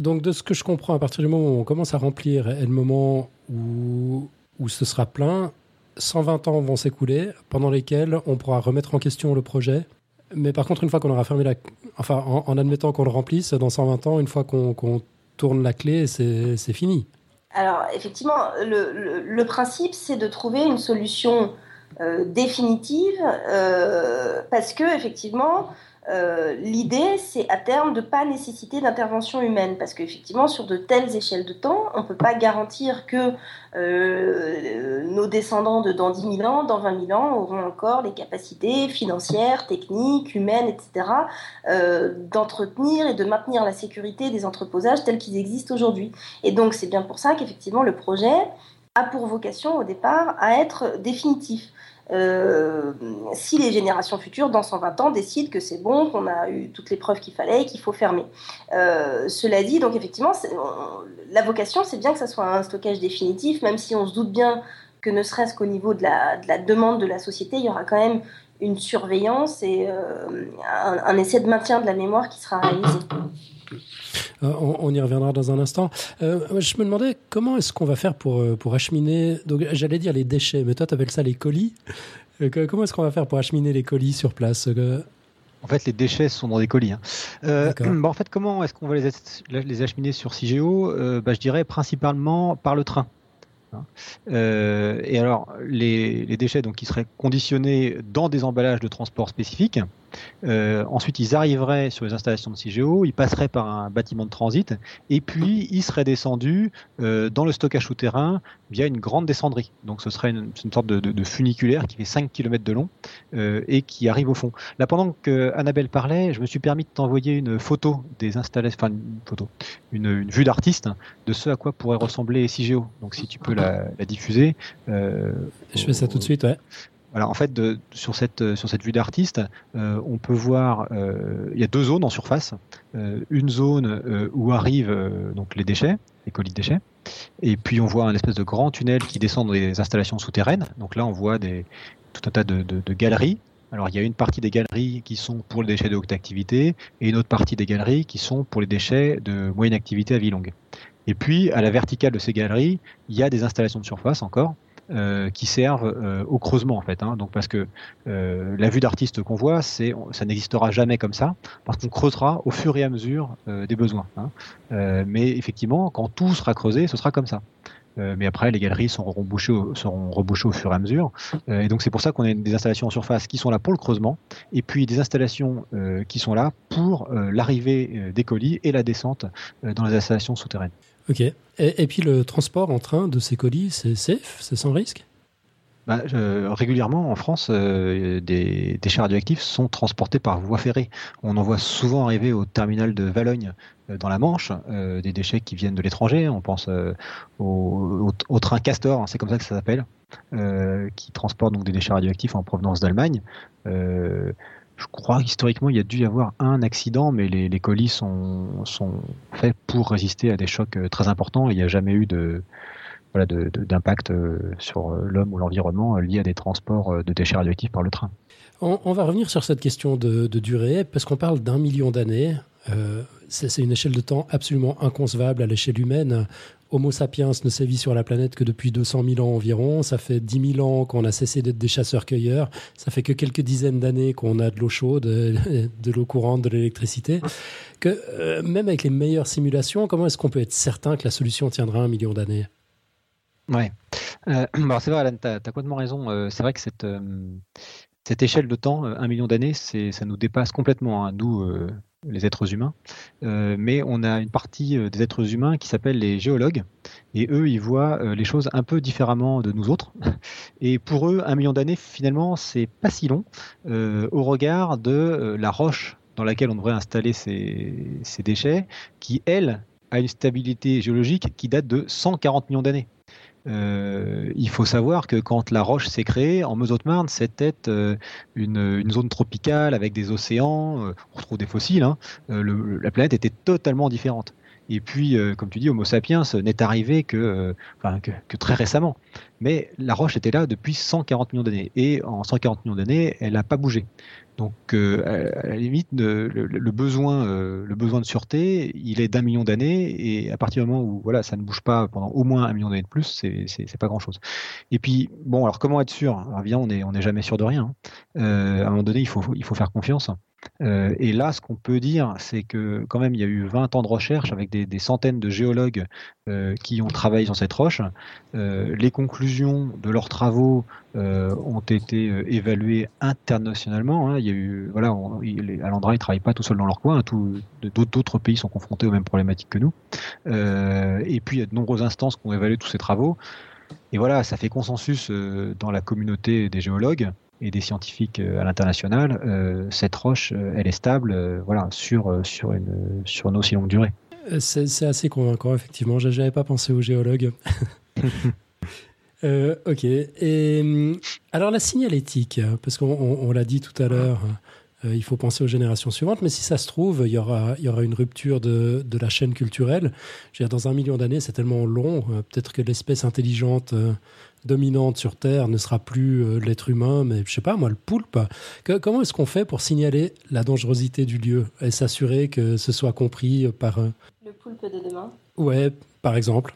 Donc, de ce que je comprends, à partir du moment où on commence à remplir et le moment où, où ce sera plein, 120 ans vont s'écouler, pendant lesquels on pourra remettre en question le projet. Mais par contre, une fois qu'on aura fermé la... Enfin, en, admettant qu'on le remplisse, dans 120 ans, une fois qu'on tourne la clé, c'est fini. Alors, effectivement, le, principe, c'est de trouver une solution euh, définitive, euh, parce que, effectivement, euh, l'idée, c'est à terme de ne pas nécessiter d'intervention humaine, parce qu'effectivement, sur de telles échelles de temps, on ne peut pas garantir que euh, nos descendants de dans 10 000 ans, dans 20 000 ans, auront encore les capacités financières, techniques, humaines, etc., euh, d'entretenir et de maintenir la sécurité des entreposages tels qu'ils existent aujourd'hui. Et donc, c'est bien pour ça qu'effectivement, le projet a pour vocation au départ à être définitif. Euh, si les générations futures, dans 120 ans, décident que c'est bon, qu'on a eu toutes les preuves qu'il fallait et qu'il faut fermer. Euh, cela dit, donc effectivement, la vocation, c'est bien que ça soit un stockage définitif, même si on se doute bien que ne serait-ce qu'au niveau de la, de la, demande de la société, il y aura quand même une surveillance et euh, un, essai de maintien de la mémoire qui sera réalisé. Euh, on, y reviendra dans un instant. Euh, je me demandais comment est-ce qu'on va faire pour, euh, pour acheminer, donc j'allais dire les déchets, mais toi tu appelles ça les colis. comment est-ce qu'on va faire pour acheminer les colis sur place en fait, les déchets sont dans des colis. Hein. Bah, en fait, comment est-ce qu'on va les, les, acheminer sur CIGEO bah, Je dirais principalement par le train. Hein. et alors, les, les, déchets donc, qui seraient conditionnés dans des emballages de transport spécifiques, euh, ensuite, ils arriveraient sur les installations de CIGEO, ils passeraient par un bâtiment de transit, et puis ils seraient descendus euh, dans le stockage souterrain via une grande descendrie. Donc ce serait une, sorte de, funiculaire qui fait 5 km de long euh, et qui arrive au fond. Là, pendant que Annabelle parlait, je me suis permis de t'envoyer une photo des installations, enfin une photo, une, vue d'artiste de ce à quoi pourrait ressembler CIGEO. Donc si tu peux la, diffuser. je fais ça tout de suite, ouais en fait, sur, cette, euh, sur cette vue d'artiste, euh, on peut voir, euh, il y a deux zones en surface. une zone où arrivent donc les déchets, les colis de déchets, et puis on voit un espèce de grand tunnel qui descend dans les installations souterraines. Donc là, on voit des, tout un tas de, galeries. Alors il y a une partie des galeries qui sont pour les déchets de haute activité et une autre partie des galeries qui sont pour les déchets de moyenne activité à vie longue. Et puis à la verticale de ces galeries, il y a des installations de surface encore euh, qui servent euh, au creusement en fait. Hein. donc parce que euh, la vue d'artiste qu'on voit, c'est ça n'existera jamais comme ça, parce qu'on creusera au fur et à mesure des besoins. Hein. mais effectivement, quand tout sera creusé, ce sera comme ça. mais après, les galeries seront rebouchées, au, seront rebouchées au fur et à mesure. et donc, c'est pour ça qu'on a des installations en surface qui sont là pour le creusement, et puis des installations qui sont là pour l'arrivée des colis et la descente dans les installations souterraines. Ok. Et, puis le transport en train de ces colis, c'est safe C'est sans risque? Bah, régulièrement en France, euh, des déchets radioactifs sont transportés par voie ferrée. On en voit souvent arriver au terminal de Valogne euh, dans la Manche, euh, des déchets qui viennent de l'étranger. On pense au, train Castor, hein, c'est comme ça que ça s'appelle, qui transporte donc des déchets radioactifs en provenance d'Allemagne je crois historiquement il y a dû y avoir un accident, mais les, colis sont, faits pour résister à des chocs euh, très importants. Il n'y a jamais eu d'impact euh, sur euh, l'homme ou l'environnement lié à des transports de déchets radioactifs par le train. On, va revenir sur cette question de, durée, parce qu'on parle d'un million d'années. c'est une échelle de temps absolument inconcevable à l'échelle humaine. Homo sapiens ne sévit sur la planète que depuis 200 000 ans environ. Ça fait 10 000 ans qu'on a cessé d'être des chasseurs-cueilleurs. Ça fait que quelques dizaines d'années qu'on a de l'eau chaude, de l'eau courante, de l'électricité. Que euh, même avec les meilleures simulations, comment est-ce qu'on peut être certain que la solution tiendra un million d'années? Ouais. Euh, c'est vrai, Alan, tu as, complètement raison. Euh, c'est vrai que cette, cette échelle de temps, un million d'années, ça nous dépasse complètement, hein, les êtres humains. Euh, mais on a une partie euh, des êtres humains qui s'appelle les géologues. Et eux, ils voient euh, les choses un peu différemment de nous autres. Et pour eux, un million d'années, finalement, c'est pas si long au regard de la roche dans laquelle on devrait installer ces, ces déchets, qui, elle, a une stabilité géologique qui date de 140 millions d'années. Euh, il faut savoir que quand la roche s'est créée, en Meuse-Haute-Marne, c'était euh, une, zone tropicale avec des océans, euh, on retrouve des fossiles, hein. la planète était totalement différente. Et puis, comme tu dis, Homo sapiens n'est arrivé que, que, très récemment. Mais la roche était là depuis 140 millions d'années. Et en 140 millions d'années, elle n'a pas bougé. Donc, euh, à la limite, le, besoin, euh, le besoin de sûreté, il est d'un million d'années, et à partir du moment où voilà, ça ne bouge pas pendant au moins un million d'années de plus, c'est pas grand-chose. Et puis, bon, alors comment être sûr? Alors, Évidemment, on n'est on est jamais sûr de rien. Hein. Euh, à un moment donné, il faut, il faut faire confiance. Euh, et là, ce qu'on peut dire, c'est que quand même, il y a eu 20 ans de recherche avec des, centaines de géologues euh, qui ont travaillé sur cette roche. Euh, les conclusions de leurs travaux ont été évaluées internationalement. Hein. Il y a eu, voilà, Alandra, ils travaillent pas tout seuls dans leur coin. Hein. D'autres pays sont confrontés aux mêmes problématiques que nous. et puis, il y a de nombreuses instances qui ont évalué tous ces travaux. Et voilà, ça fait consensus dans la communauté des géologues et des scientifiques euh, à l'international, euh, cette roche, euh, elle est stable voilà, sur, sur, une, sur une aussi longue durée. C'est assez convaincant, effectivement. Je n'avais pas pensé aux géologues. ok. Et alors la signalétique, parce qu'on l'a dit tout à l'heure, il faut penser aux générations suivantes, mais si ça se trouve, il y aura, il y aura une rupture de, de la chaîne culturelle. Je veux dire, dans un million d'années, c'est tellement long, peut-être que l'espèce intelligente dominante sur Terre ne sera plus euh, l'être humain, mais je sais pas, moi, le poulpe. comment est-ce qu'on fait pour signaler la dangerosité du lieu et s'assurer que ce soit compris par... Le poulpe de demain? Ouais, par exemple.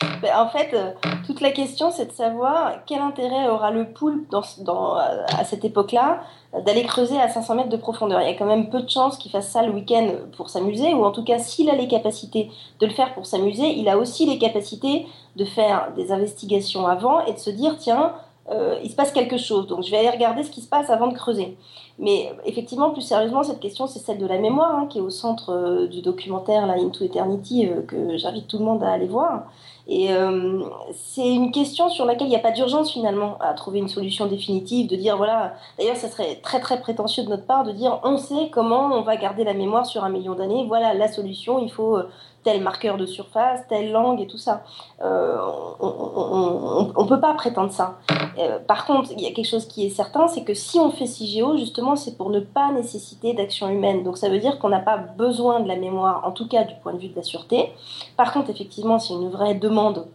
En fait, euh, toute la question, c'est de savoir quel intérêt aura le poulpe dans, à cette époque-là d'aller creuser à 500 mètres de profondeur. Il y a quand même peu de chances qu'il fasse ça le week-end pour s'amuser, ou en tout cas, s'il a les capacités de le faire pour s'amuser, il a aussi les capacités de faire des investigations avant et de se dire, tiens, euh, il se passe quelque chose, donc je vais aller regarder ce qui se passe avant de creuser. Mais effectivement, plus sérieusement, cette question, c'est celle de la mémoire, hein, qui est au centre euh, du documentaire la Into Eternity, que j'invite tout le monde à aller voir. Et euh, c'est une question sur laquelle il n'y a pas d'urgence finalement à trouver une solution définitive, de dire voilà, d'ailleurs ça serait très très prétentieux de notre part de dire on sait comment on va garder la mémoire sur un million d'années, voilà la solution, il faut euh, tel marqueur de surface, telle langue et tout ça. Euh, on ne peut pas prétendre ça. Euh, par contre, il y a quelque chose qui est certain, c'est que si on fait CIGEO, justement, c'est pour ne pas nécessiter d'action humaine. Donc ça veut dire qu'on n'a pas besoin de la mémoire, en tout cas du point de vue de la sûreté. Par contre, effectivement, c'est une vraie demande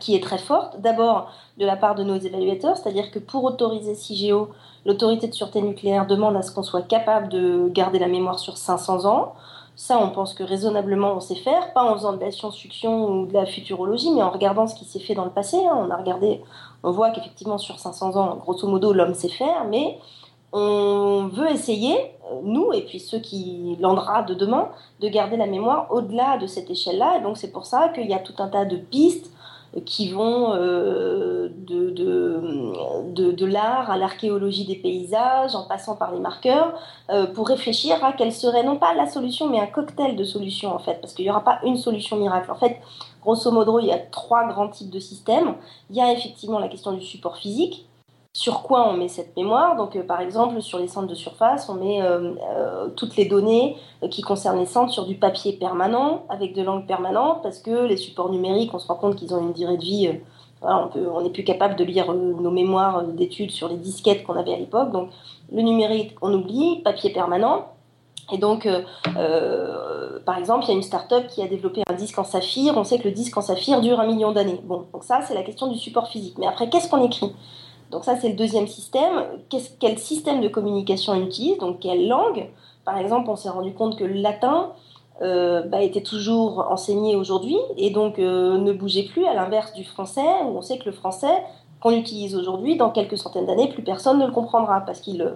qui est très forte. D'abord, de la part de nos évaluateurs, c'est-à-dire que pour autoriser CIGEO, l'autorité de sûreté nucléaire demande à ce qu'on soit capable de garder la mémoire sur 500 ans. Ça, on pense que raisonnablement on sait faire, pas en faisant de la science-fiction ou de la futurologie, mais en regardant ce qui s'est fait dans le passé. Hein. On a regardé, on voit qu'effectivement sur 500 ans, grosso modo, l'homme sait faire, mais on veut essayer, nous et puis ceux qui l'endra de demain, de garder la mémoire au-delà de cette échelle-là. Et donc c'est pour ça qu'il y a tout un tas de pistes qui vont euh, de, l'art à l'archéologie des paysages, en passant par les marqueurs, euh, pour réfléchir à quelle serait non pas la solution, mais un cocktail de solutions en fait, parce qu'il n'y aura pas une solution miracle. En fait, grosso modo, il y a trois grands types de systèmes. Il y a effectivement la question du support physique, sur quoi on met cette mémoire. Donc, euh, par exemple, sur les centres de surface, on met euh, euh, toutes les données qui concernent les centres sur du papier permanent, avec de l'encre permanente, parce que les supports numériques, on se rend compte qu'ils ont une durée de vie. on n'est plus capable de lire nos mémoires d'études sur les disquettes qu'on avait à l'époque. Donc, le numérique, on oublie, papier permanent. Et donc, par exemple, il y a une start-up qui a développé un disque en saphir. On sait que le disque en saphir dure un million d'années. Bon, donc ça, c'est la question du support physique. Mais après, qu'est-ce qu'on écrit? Donc ça, c'est le deuxième système. quel système de communication on utilise? Donc quelle langue? Par exemple, on s'est rendu compte que le latin, bah, était toujours enseigné aujourd'hui et donc ne bougeait plus, à l'inverse du français, où on sait que le français, qu'on utilise aujourd'hui, dans quelques centaines d'années, plus personne ne le comprendra parce qu'il euh,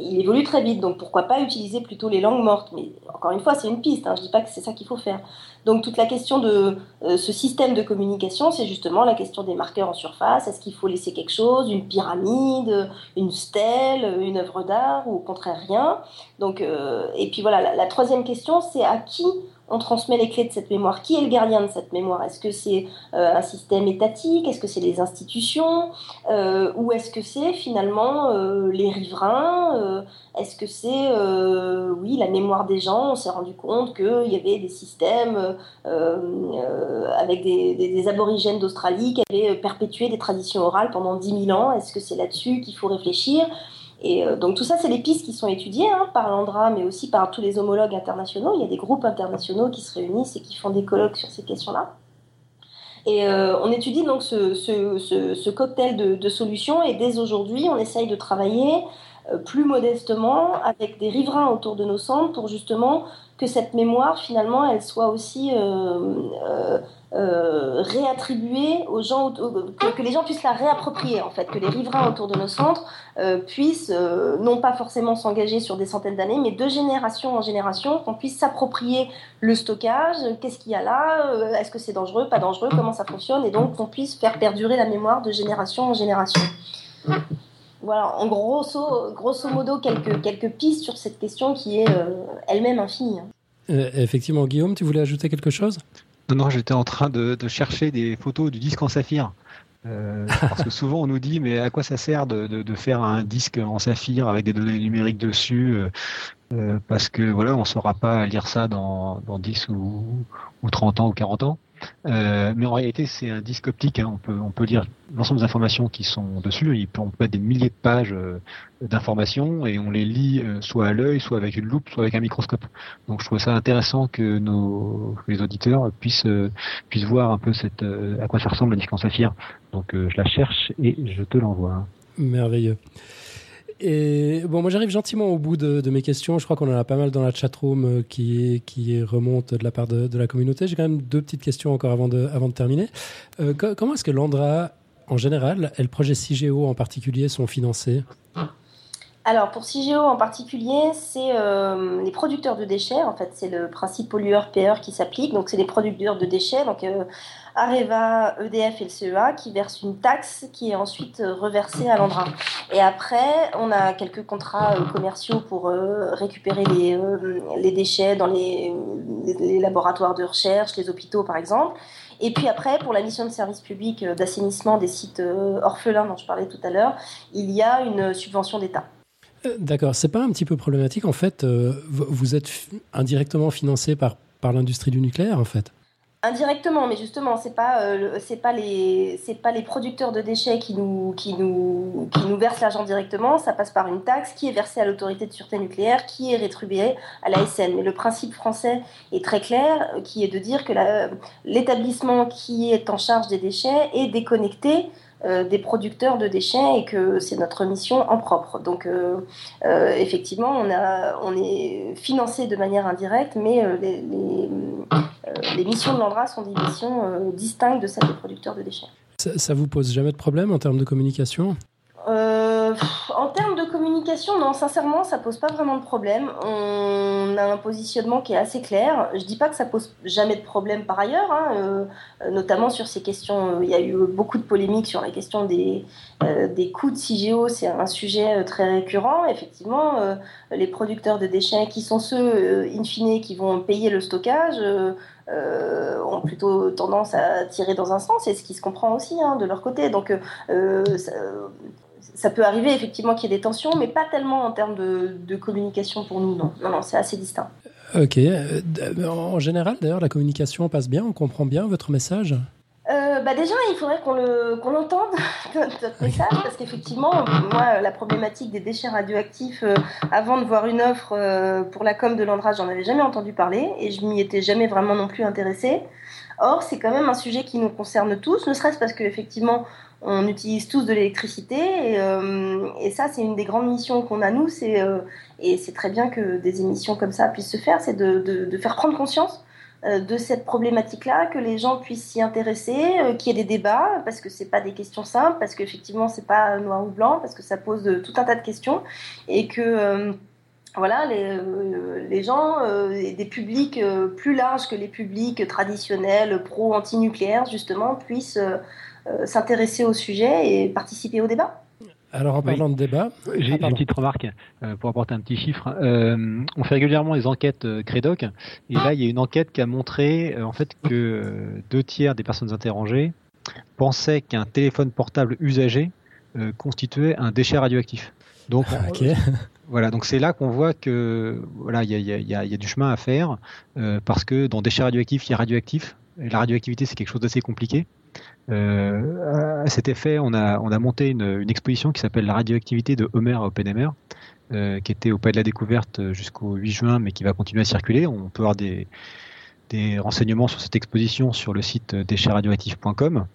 il évolue très vite. Donc pourquoi pas utiliser plutôt les langues mortes? Mais encore une fois, c'est une piste, hein, je ne dis pas que c'est ça qu'il faut faire. Donc toute la question de euh, ce système de communication, c'est justement la question des marqueurs en surface. Est-ce qu'il faut laisser quelque chose, une pyramide, une stèle, une œuvre d'art, ou au contraire rien? Donc, euh, Et puis voilà, la, la troisième question, c'est à qui on transmet les clés de cette mémoire. Qui est le gardien de cette mémoire? Est-ce que c'est euh, un système étatique? Est-ce que c'est les institutions? Euh, Ou est-ce que c'est finalement euh, les riverains? Est-ce que c'est, oui, la mémoire des gens? On s'est rendu compte qu'il y avait des systèmes avec des, des aborigènes d'Australie qui avaient perpétué des traditions orales pendant 10 000 ans. Est-ce que c'est là-dessus qu'il faut réfléchir? Et euh, donc tout ça, c'est les pistes qui sont étudiées hein, par l'ANDRA, mais aussi par tous les homologues internationaux. Il y a des groupes internationaux qui se réunissent et qui font des colloques sur ces questions-là. Et euh, on étudie donc ce, cocktail de, de, solutions et dès aujourd'hui, on essaye de travailler euh, plus modestement avec des riverains autour de nos centres pour justement que cette mémoire, finalement, elle soit aussi euh, réattribuer aux gens, que, les gens puissent la réapproprier en fait, que les riverains autour de nos centres euh, puissent euh, non pas forcément s'engager sur des centaines d'années, mais de génération en génération, qu'on puisse s'approprier le stockage, qu'est-ce qu'il y a là, est-ce que c'est dangereux, pas dangereux, comment ça fonctionne, et donc qu'on puisse faire perdurer la mémoire de génération en génération. Voilà, en grosso, grosso modo, quelques, quelques pistes sur cette question qui est elle-même infinie. effectivement, Guillaume, tu voulais ajouter quelque chose? Non, j'étais en train de, chercher des photos du disque en saphir. Euh, parce que souvent on nous dit mais à quoi ça sert de, faire un disque en saphir avec des données numériques dessus euh, euh, parce que voilà on saura pas lire ça dans, dans 10 ou, ou 30 ans ou 40 ans euh, mais en réalité, c'est un disque optique. Hein. On, peut, on peut lire l'ensemble des informations qui sont dessus. Il peut, on peut mettre des milliers de pages euh, d'informations et on les lit euh, soit à l'œil, soit avec une loupe, soit avec un microscope. Donc je trouve ça intéressant que nos les auditeurs puissent puissent voir un peu cette à quoi ça ressemble la disque en saphir. Donc je la cherche et je te l'envoie. Merveilleux. Et bon, moi j'arrive gentiment au bout de, mes questions. Je crois qu'on en a pas mal dans la chatroom euh, qui, qui remonte de la part de, la communauté. J'ai quand même deux petites questions encore avant de, terminer. Euh, comment est-ce que l'Andra, en général, et le projet CIGEO en particulier, sont financés alors pour CIGEO en particulier, c'est euh, les producteurs de déchets. En fait, c'est le principe pollueur-payeur qui s'applique. Donc c'est les producteurs de déchets. Areva, EDF et le CEA qui versent une taxe qui est ensuite euh, reversée à l'Andra. Et après, on a quelques contrats euh, commerciaux pour euh, récupérer les, déchets dans les, les, laboratoires de recherche, les hôpitaux par exemple. Et puis après, pour la mission de service public d'assainissement des sites orphelins dont je parlais tout à l'heure, il y a une subvention d'État. D'accord, c'est pas un petit peu problématique en fait Vous êtes indirectement financé par, par l'industrie du nucléaire en fait? Indirectement, mais justement, c'est pas euh, c'est pas les c'est pas les producteurs de déchets qui nous qui nous qui nous versent l'argent directement. Ça passe par une taxe qui est versée à l'autorité de sûreté nucléaire, qui est rétribuée à la SN. Mais le principe français est très clair, qui est de dire que l'établissement qui est en charge des déchets est déconnecté euh, des producteurs de déchets et que c'est notre mission en propre. Donc euh, euh, effectivement, on, a, on est financé de manière indirecte, mais les, les, missions de l'Andra sont des missions distinctes de celles des producteurs de déchets. Ça, ça vous pose jamais de problème en termes de communication? Euh, en termes de communication, non, sincèrement, ça pose pas vraiment de problème. On a un positionnement qui est assez clair. Je dis pas que ça pose jamais de problème par ailleurs, hein, euh, notamment sur ces questions. Euh, il y a eu beaucoup de polémiques sur la question des, des coûts de CIGEO. C'est un sujet très récurrent. Effectivement, les producteurs de déchets, qui sont ceux, in fine, qui vont payer le stockage, ont plutôt tendance à tirer dans un sens, et ce qui se comprend aussi hein, de leur côté. Donc, ça, ça peut arriver effectivement qu'il y ait des tensions, mais pas tellement en termes de, communication pour nous, non. Non, non, c'est assez distinct. Ok. Euh, en général, d'ailleurs, la communication passe bien, on comprend bien votre message? Euh, bah déjà, il faudrait qu'on le, qu'on l'entende, notre message, parce qu'effectivement, moi, la problématique des déchets radioactifs, euh, avant de voir une offre pour la com de l'Andra, j'en avais jamais entendu parler, et je m'y étais jamais vraiment non plus intéressée. Or, c'est quand même un sujet qui nous concerne tous, ne serait-ce parce qu'effectivement, on utilise tous de l'électricité et, et, ça c'est une des grandes missions qu'on a nous c'est et c'est très bien que des émissions comme ça puissent se faire c'est de, faire prendre conscience de cette problématique-là, que les gens puissent s'y intéresser, qu'il y ait des débats, parce que c'est pas des questions simples, parce qu'effectivement c'est pas noir ou blanc, parce que ça pose tout un tas de questions, et que voilà, les, euh, les gens, euh, des publics euh, plus larges que les publics traditionnels, pro-antinucléaires, justement, puissent s'intéresser au sujet et participer au débat. Alors en parlant de débat, j'ai ah, une petite remarque pour apporter un petit chiffre. on fait régulièrement des enquêtes Crédoc et là il y a une enquête qui a montré en fait que deux tiers des personnes interrogées pensaient qu'un téléphone portable usagé constituait un déchet radioactif. Donc Voilà, donc c'est là qu'on voit que voilà, il y, y, a, du chemin à faire euh, parce que dans déchets radioactifs, il y a radioactif. Et la radioactivité, c'est quelque chose d'assez compliqué. Euh, à cet effet, on a, on a monté une, exposition qui s'appelle La radioactivité de Homer à Oppenheimer, euh, qui était au Palais de la Découverte jusqu'au 8 juin, mais qui va continuer à circuler. On peut avoir des, renseignements sur cette exposition sur le site déchetsradioactifs.com.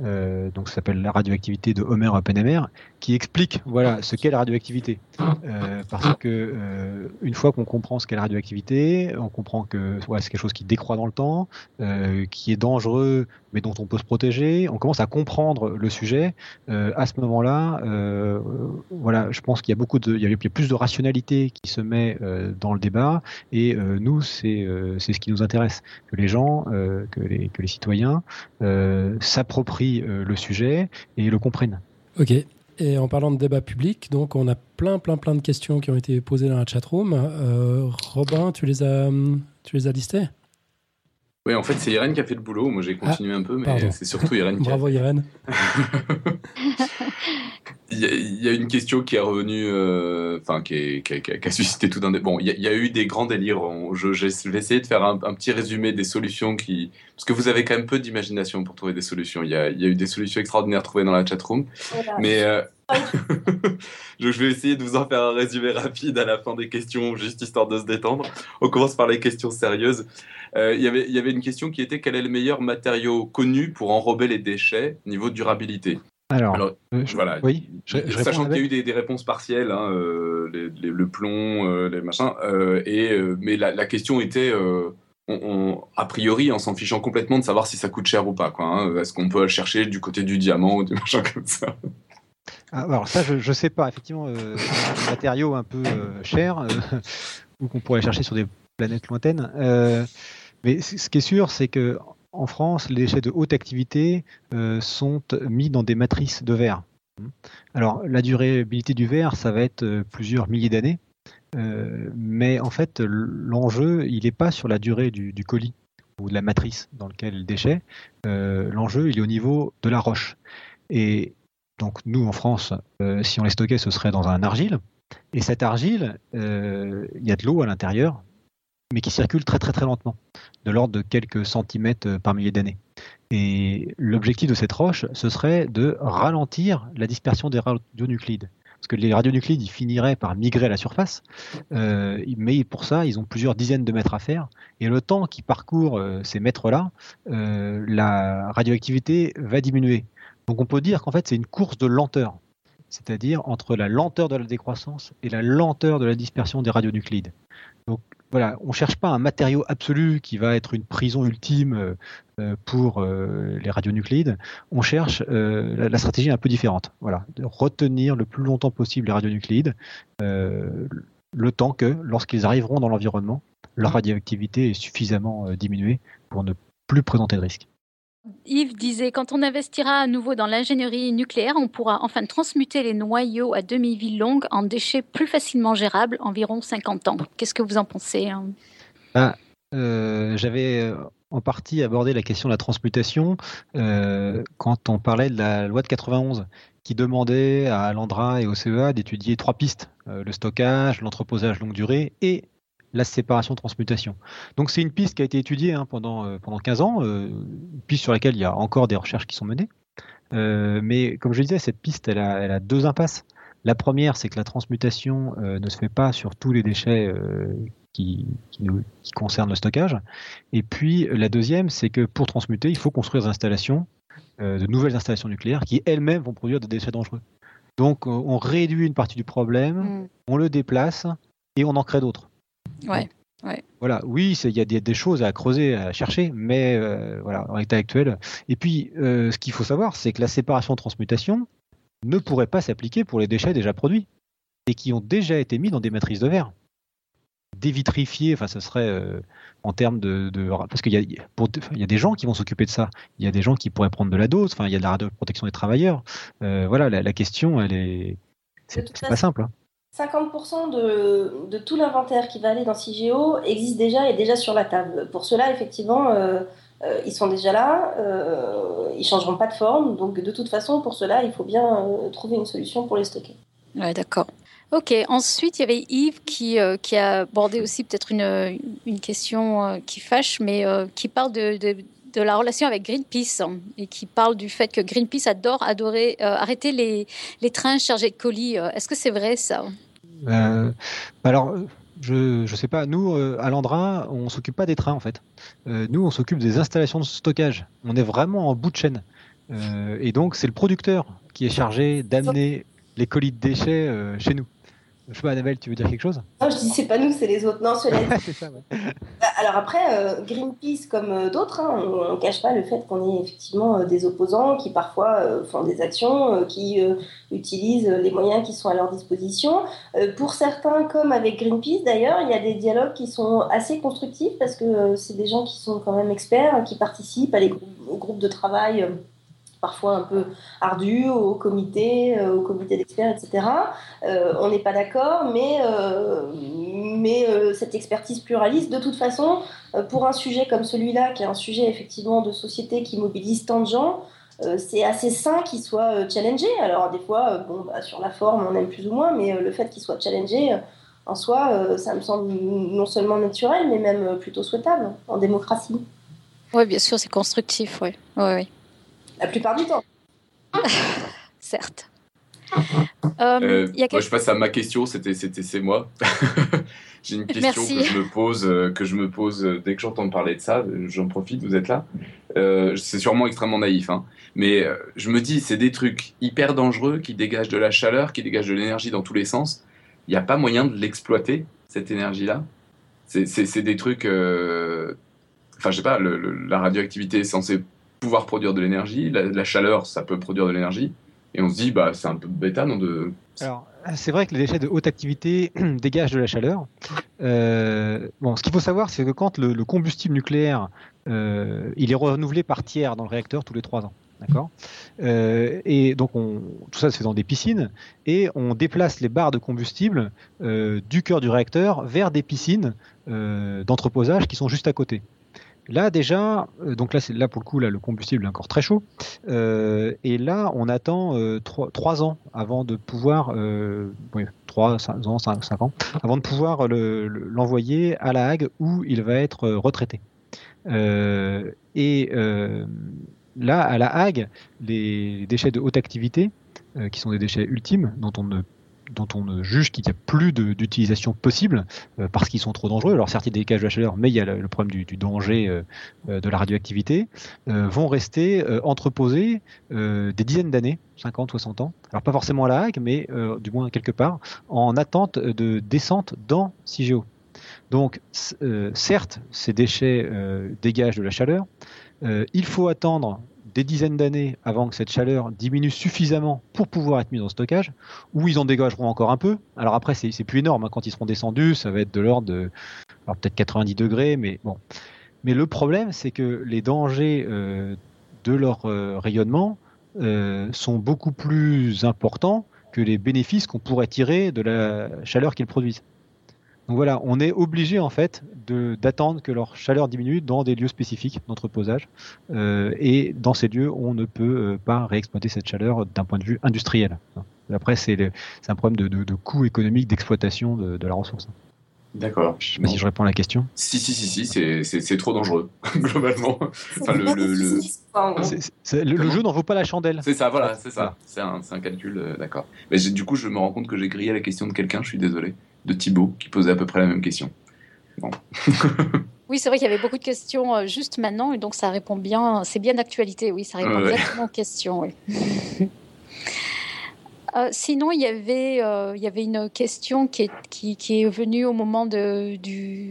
Euh, donc ça s'appelle la radioactivité de Homer Oppenheimer, qui explique voilà ce qu'est la radioactivité. Euh, parce que une fois qu'on comprend ce qu'est la radioactivité, on comprend que c'est quelque chose qui décroît dans le temps, qui est dangereux, mais dont on peut se protéger. On commence à comprendre le sujet. à ce moment-là, voilà, je pense qu'il y a beaucoup de, il y a plus de rationalité qui se met dans le débat. Et nous, c'est c'est ce qui nous intéresse, que les gens, que les que les citoyens s'approprient euh, le sujet et le comprennent. Ok. Et en parlant de débat public, donc on a plein, plein, plein de questions qui ont été posées dans la chatroom. Euh, Robin, tu les as, tu les as listées? Oui, en fait, c'est Irène qui a fait le boulot. Moi, j'ai continué un peu, mais c'est surtout Irène qui Bravo, Irène. Il y, a une question qui est revenue, euh, enfin, qui, a suscité tout un. Bon, il y, a eu des grands délires. je, vais essayer de faire un, petit résumé des solutions qui. Parce que vous avez quand même peu d'imagination pour trouver des solutions. Il y a, eu des solutions extraordinaires trouvées dans la chatroom. Mais. Euh, je vais essayer de vous en faire un résumé rapide à la fin des questions, juste histoire de se détendre. On commence par les questions sérieuses. Euh, il y avait une question qui était quel est le meilleur matériau connu pour enrober les déchets niveau durabilité? Alors, euh, voilà. Oui, sachant qu'il y a eu des, réponses partielles, hein, euh, le plomb, euh, les machins, et mais la, question était, on, a priori, en s'en fichant complètement de savoir si ça coûte cher ou pas. Hein. Est-ce qu'on peut chercher du côté du diamant ou des machins comme ça? Ah, Alors ça, je, ne sais pas. Effectivement, des matériaux un peu chers ou qu'on pourrait chercher sur des planètes lointaines. Mais ce qui est sûr, c'est que en France, les déchets de haute activité euh, sont mis dans des matrices de verre. Alors, la durabilité du verre, ça va être euh, plusieurs milliers d'années, euh, mais en fait, l'enjeu, il n'est pas sur la durée du, colis ou de la matrice dans lequel le déchet. l'enjeu, il est au niveau de la roche. Et donc, nous, en France, si on les stockait, ce serait dans un argile. Et cette argile, il y a de l'eau à l'intérieur, mais qui circule très très très lentement, de l'ordre de quelques centimètres euh, par millier d'années. Et l'objectif de cette roche, ce serait de ralentir la dispersion des radionuclides. Parce que les radionuclides, ils finiraient par migrer à la surface, euh, mais pour ça, ils ont plusieurs dizaines de mètres à faire. Et le temps qu'ils parcourent euh, ces mètres-là, la radioactivité va diminuer. Donc on peut dire qu'en fait, c'est une course de lenteur, c'est-à-dire entre la lenteur de la décroissance et la lenteur de la dispersion des radionuclides. Voilà, on cherche pas un matériau absolu qui va être une prison ultime euh, euh, pour euh, les radionuclides. On cherche la, stratégie un peu différente. Voilà, de retenir le plus longtemps possible les radionuclides, le temps que, lorsqu'ils arriveront dans l'environnement, leur radioactivité est suffisamment diminuée pour ne plus présenter de risque. Yves disait, quand on investira à nouveau dans l'ingénierie nucléaire, on pourra enfin transmuter les noyaux à demi-vie longue en déchets plus facilement gérables, environ 50 ans. Qu'est-ce que vous en pensez hein? Ah, euh, J'avais euh, en partie abordé la question de la transmutation euh, quand on parlait de la loi de 91 qui demandait à l'ANDRA et au CEA d'étudier trois pistes, le stockage, l'entreposage longue durée et la séparation transmutation. Donc c'est une piste qui a été étudiée hein, pendant, euh, pendant 15 ans, euh, une piste sur laquelle il y a encore des recherches qui sont menées. Euh, mais comme je disais, cette piste, elle a, elle a deux impasses. La première, c'est que la transmutation ne se fait pas sur tous les déchets qui, qui, nous, qui, concernent le stockage. Et puis la deuxième, c'est que pour transmuter, il faut construire des installations de nouvelles installations nucléaires qui elles-mêmes vont produire des déchets dangereux. Donc on réduit une partie du problème, mm. on le déplace et on en crée d'autres. Ouais. Voilà, oui, il y a des, choses à creuser, à chercher, mais euh, voilà, en l'état actuel. Et puis, euh, ce qu'il faut savoir, c'est que la séparation transmutation ne pourrait pas s'appliquer pour les déchets déjà produits et qui ont déjà été mis dans des matrices de verre. Dévitrifier, enfin, ce serait euh, en termes de, parce qu'il y, y, a des gens qui vont s'occuper de ça. Il y a des gens qui pourraient prendre de la dose. Enfin, il y a de la radioprotection des travailleurs. voilà, la, question, elle est, c'est pas simple. Hein. 50% de, de, tout l'inventaire qui va aller dans CIGEO existe déjà et est déjà sur la table. Pour cela, effectivement, euh, euh, ils sont déjà là, euh, ils changeront pas de forme, donc de toute façon, pour cela, il faut bien trouver une solution pour les stocker. Ouais, d'accord. Ok, ensuite il y avait Yves qui, qui a abordé aussi peut-être une, une, question qui fâche, mais qui parle de, de, la relation avec Greenpeace et qui parle du fait que Greenpeace adore adorer, arrêter les, les trains chargés de colis. Est-ce que c'est vrai ça? Euh, alors, je ne sais pas. Nous, euh, à Landrin, on s'occupe pas des trains en fait. Euh, nous, on s'occupe des installations de stockage. On est vraiment en bout de chaîne. et donc, c'est le producteur qui est chargé d'amener les colis de déchets chez nous. Je sais pas, Annabelle, tu veux dire quelque chose? Non, je dis c'est pas nous, c'est les autres. Non, c'est ça, ouais. Bah, alors après, euh, Greenpeace, comme euh, d'autres, hein, on ne cache pas le fait qu'on est effectivement euh, des opposants qui parfois font des actions, qui utilisent les moyens qui sont à leur disposition. pour certains, comme avec Greenpeace d'ailleurs, il y a des dialogues qui sont assez constructifs parce que c'est des gens qui sont quand même experts, qui participent à les groupes de travail parfois un peu ardu au comité, euh, au comité d'experts, etc. Euh, on n'est pas d'accord, mais, euh, mais cette expertise pluraliste, de toute façon, pour un sujet comme celui-là, qui est un sujet effectivement de société qui mobilise tant de gens, c'est assez sain qu'il soit challengé. Alors des fois, bon, bah, sur la forme, on aime plus ou moins, mais le fait qu'il soit challengé, en soi, ça me semble non seulement naturel, mais même plutôt souhaitable en démocratie. Oui, bien sûr, c'est constructif, oui. oui, oui. La plupart du temps. Certes. Euh, euh, moi, je passe à ma question. C'était, c'était, c'est moi. J'ai une question que je me pose, euh, que je me pose dès que j'entends parler de ça. J'en profite. Vous êtes là. c'est sûrement extrêmement naïf, hein. mais je me dis, c'est des trucs hyper dangereux qui dégagent de la chaleur, qui dégagent de l'énergie dans tous les sens. Il n'y a pas moyen de l'exploiter cette énergie-là. C'est, c'est, des trucs. Enfin, je sais pas. la radioactivité est censée pouvoir produire de l'énergie. La, chaleur, ça peut produire de l'énergie. Et on se dit, bah, c'est un peu bêta, non de... Alors, c'est vrai que les déchets de haute activité dégagent de la chaleur. Euh, bon, ce qu'il faut savoir, c'est que quand le, combustible nucléaire, euh, il est renouvelé par tiers dans le réacteur tous les trois ans. D'accord? Euh, Et donc, on, tout ça se fait dans des piscines, et on déplace les barres de combustible du cœur du réacteur vers des piscines d'entreposage qui sont juste à côté. Là déjà, euh, donc là c'est là pour le coup là le combustible est encore très chaud euh, et là on attend euh, trois ans avant de pouvoir oui, 3 5 ans 5, ans avant de pouvoir l'envoyer à la Hague où il va être retraité. et là à la Hague les déchets de haute activité qui sont des déchets ultimes dont on ne dont on juge qu'il n'y a plus d'utilisation possible euh, parce qu'ils sont trop dangereux. Alors certes, il y a des dégages de la chaleur, mais il y a le, problème du, danger euh, euh, de la radioactivité, vont rester entreposés des dizaines d'années, 50, 60 ans. Alors pas forcément à la Hague, mais du moins quelque part, en attente de descente dans CIGEO. Donc certes, ces déchets dégagent de la chaleur. il faut attendre des dizaines d'années avant que cette chaleur diminue suffisamment pour pouvoir être mise en stockage, ou ils en dégageront encore un peu. Alors après, c'est plus énorme. Hein. Quand ils seront descendus, ça va être de l'ordre de peut-être 90 degrés, mais bon. Mais le problème, c'est que les dangers euh, de leur euh, rayonnement euh, sont beaucoup plus importants que les bénéfices qu'on pourrait tirer de la chaleur qu'ils produisent. Donc voilà, on est obligé en fait d'attendre que leur chaleur diminue dans des lieux spécifiques d'entreposage. Euh, et dans ces lieux, on ne peut euh, pas réexploiter cette chaleur d'un point de vue industriel. Après, c'est un problème de, de, de coût économique d'exploitation de, de, la ressource. D'accord. Je sais pas si je réponds à la question. Si, si, si, si c'est trop dangereux, globalement. Enfin, le, le, le, jeu n'en vaut pas la chandelle. C'est ça, voilà, c'est ça. C'est un, un, calcul, euh, d'accord. Mais du coup, je me rends compte que j'ai grillé la question de quelqu'un, je suis désolé de Thibaut qui posait à peu près la même question. Oui, c'est vrai qu'il y avait beaucoup de questions euh, juste maintenant, et donc ça répond bien, c'est bien d'actualité, oui, ça répond exactement aux questions. Oui. Euh, sinon, il y, avait, euh, il y avait une question qui est, venue au moment du,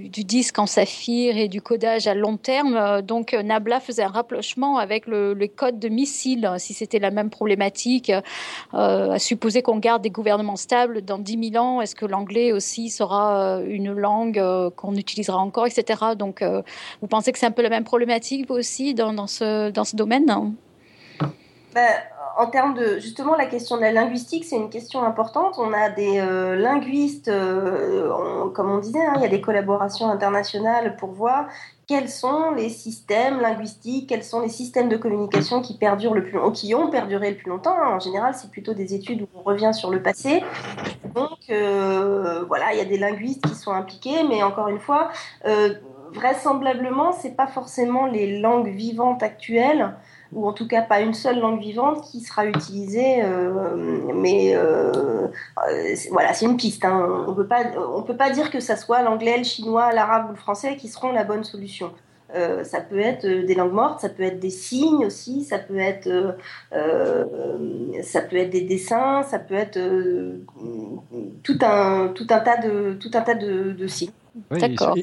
disque en saphir et du codage à long terme. Euh, donc, Nabla faisait un rapprochement avec le, code de missiles, si c'était la même problématique. à supposer qu'on garde des gouvernements stables dans 10 000 ans, est-ce que l'anglais aussi sera une langue qu'on utilisera encore, etc. Donc, vous pensez que c'est un peu la même problématique, vous aussi, dans ce domaine? Ben, en termes de justement la question de la linguistique, c'est une question importante. On a des euh, linguistes, euh, comme on disait, hein, il y a des collaborations internationales pour voir quels sont les systèmes linguistiques, quels sont les systèmes de communication qui perdurent le plus qui ont perduré le plus longtemps. En général, c'est plutôt des études où on revient sur le passé. Donc euh, voilà, il y a des linguistes qui sont impliqués, mais encore une fois, vraisemblablement, c'est pas forcément les langues vivantes actuelles ou en tout cas pas une seule langue vivante qui sera utilisée. Euh, mais euh, euh, voilà, c'est une piste. Hein. On peut pas, on peut pas dire que ça soit l'anglais, le chinois, l'arabe ou le français qui seront la bonne solution. ça peut être des langues mortes, ça peut être des signes aussi, ça peut être, ça peut être des dessins, ça peut être tout un, tout un tas de, tout un tas de signes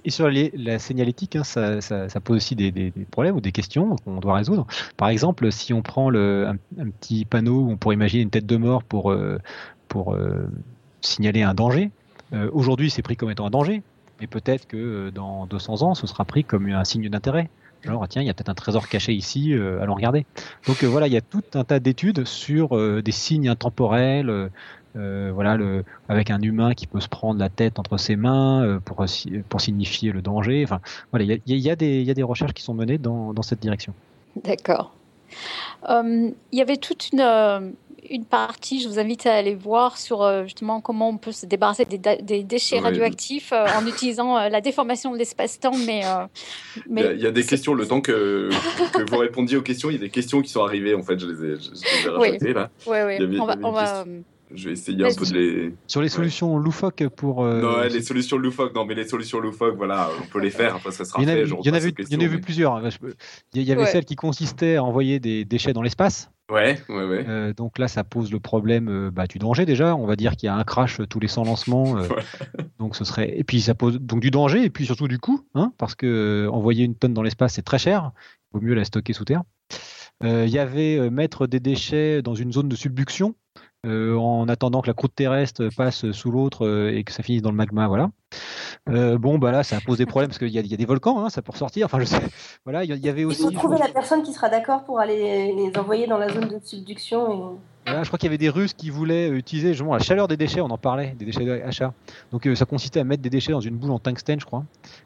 et, sur, la signalétique, hein, ça, pose aussi des, problèmes ou des questions qu'on doit résoudre. Par exemple, si on prend le, un, petit panneau où on pourrait imaginer une tête de mort pour, euh, pour euh, signaler un danger, euh, aujourd'hui c'est pris comme étant un danger, mais peut-être que dans 200 ans ce sera pris comme un signe d'intérêt. Alors tiens, il y a peut-être un trésor caché ici, allons regarder. Donc voilà, il y a tout un tas d'études sur des signes intemporels, euh, voilà, le, avec un humain qui peut se prendre la tête entre ses mains euh, pour, pour signifier le danger. Enfin, voilà, il y, y, a, des recherches qui sont menées dans, dans cette direction. D'accord. Euh, il y avait toute une, une partie, je vous invite à aller voir sur justement comment on peut se débarrasser des, déchets radioactifs en utilisant la déformation de l'espace-temps. Mais, mais il, y a, des questions, le temps que, que, vous répondiez aux questions, il y a des questions qui sont arrivées, en fait, je les ai, je, rajoutées là. Oui, oui. on va, on va je vais essayer un peu de les. Sur les solutions loufoques pour. Euh, non, les solutions loufoques, non, mais les solutions loufoques, voilà, on peut les faire, après ça sera il y en a, fait. Il y en a vu, il y en a vu plusieurs. Hein, il y avait celle qui consistait à envoyer des déchets dans l'espace. Ouais, ouais, ouais. Euh, donc là, ça pose le problème euh, bah, du danger déjà. On va dire qu'il y a un crash tous les 100 lancements. donc ce serait. Et puis ça pose donc du danger et puis surtout du coût, hein, parce que envoyer une tonne dans l'espace, c'est très cher. Il vaut mieux la stocker sous terre. Il y avait mettre des déchets dans une zone de subduction. Euh, en attendant que la croûte terrestre passe sous l'autre euh, et que ça finisse dans le magma, voilà. Euh, bon, bah là, ça pose des problèmes parce qu'il y, y, a des volcans, hein, ça peut ressortir. Enfin, je sais. Voilà, il y, avait aussi. Il faut trouver la personne qui sera d'accord pour aller les envoyer dans la zone de subduction. Et je crois qu'il y avait des Russes qui voulaient utiliser justement la chaleur des déchets, on en parlait, des déchets d'achat. Donc euh, ça consistait à mettre des déchets dans une boule en tungstène, je crois,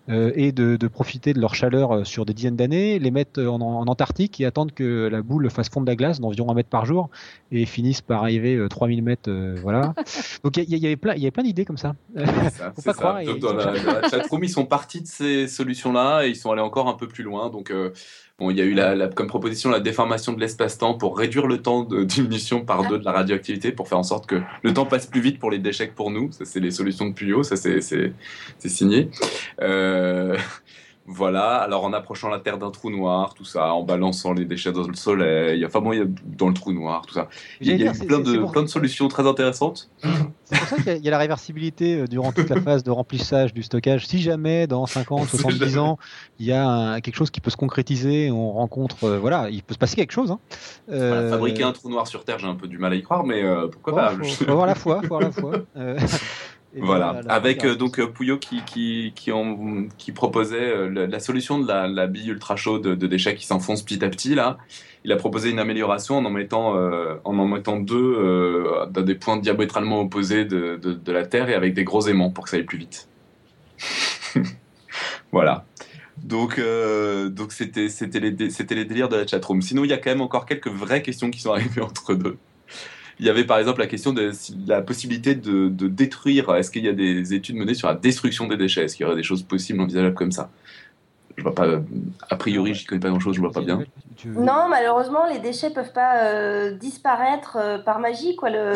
euh, et de, profiter de leur chaleur euh, sur des dizaines d'années, les mettre en, Antarctique et attendre que la boule fasse fondre la glace d'environ un mètre par jour et finisse par arriver 3000 mètres. voilà. Donc il y, avait plein, il y avait plein d'idées comme ça. ça Faut pas croire. dans, la, ils sont partis de ces solutions-là et ils sont allés encore un peu plus loin. Donc Bon, il y a eu la, comme proposition la déformation de l'espace-temps pour réduire le temps de diminution par deux de la radioactivité, pour faire en sorte que le temps passe plus vite pour les déchets que pour nous. Ça, c'est les solutions de Puyo, ça, c'est signé. Euh, voilà, alors en approchant la Terre d'un trou noir, tout ça, en balançant les déchets dans le soleil, enfin bon, il y a dans le trou noir, tout ça. Il y a, eu plein, de, plein de solutions très intéressantes. C'est pour ça qu'il y, a la réversibilité euh, durant toute la phase de remplissage du stockage. Si jamais dans 50, 70 ans, il y a quelque chose qui peut se concrétiser, on rencontre, euh, voilà, il peut se passer quelque chose. Hein. Euh, fabriquer un trou noir sur Terre, j'ai un peu du mal à y croire, mais pourquoi pas faut, faut, avoir la foi, faut avoir la foi. voilà, avec euh, donc euh, Pouillot qui, qui, qui, qui proposait euh, la, solution de la, la, bille ultra chaude de déchets qui s'enfonce petit à petit. Là, il a proposé une amélioration en en mettant, en, en mettant deux dans des points diamétralement opposés de, de, la Terre et avec des gros aimants pour que ça aille plus vite. voilà. Donc, donc c'était c'était les c'était les délires de la chatroom. Sinon, il y a quand même encore quelques vraies questions qui sont arrivées entre deux. Il y avait par exemple la question de la possibilité de, détruire. Est-ce qu'il y a des études menées sur la destruction des déchets? Est-ce qu'il y aurait des choses possibles, envisageables comme ça? Je vois pas. A priori, je connais pas grand-chose. Je vois pas bien. Non, malheureusement, les déchets peuvent pas euh, disparaître euh, par magie. Quoi. Le...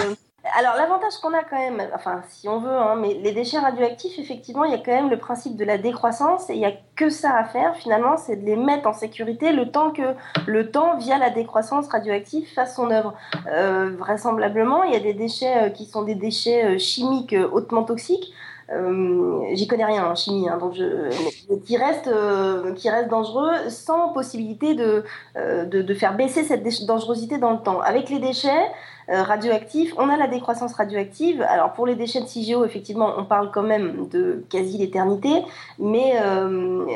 alors l'avantage qu'on a quand même, enfin si on veut, hein, mais les déchets radioactifs, effectivement, il y a quand même le principe de la décroissance et il n'y a que ça à faire finalement, c'est de les mettre en sécurité le temps que le temps, via la décroissance radioactive, fasse son œuvre. Euh, vraisemblablement, il y a des déchets euh, qui sont des déchets chimiques hautement toxiques. Euh, j'y connais rien en chimie, hein, donc qui reste euh, qui reste dangereux sans possibilité euh, de, de, faire baisser cette dangerosité dans le temps. Avec les déchets radioactifs, on a la décroissance radioactive. Alors pour les déchets de CIGEO, effectivement, on parle quand même de quasi l'éternité, mais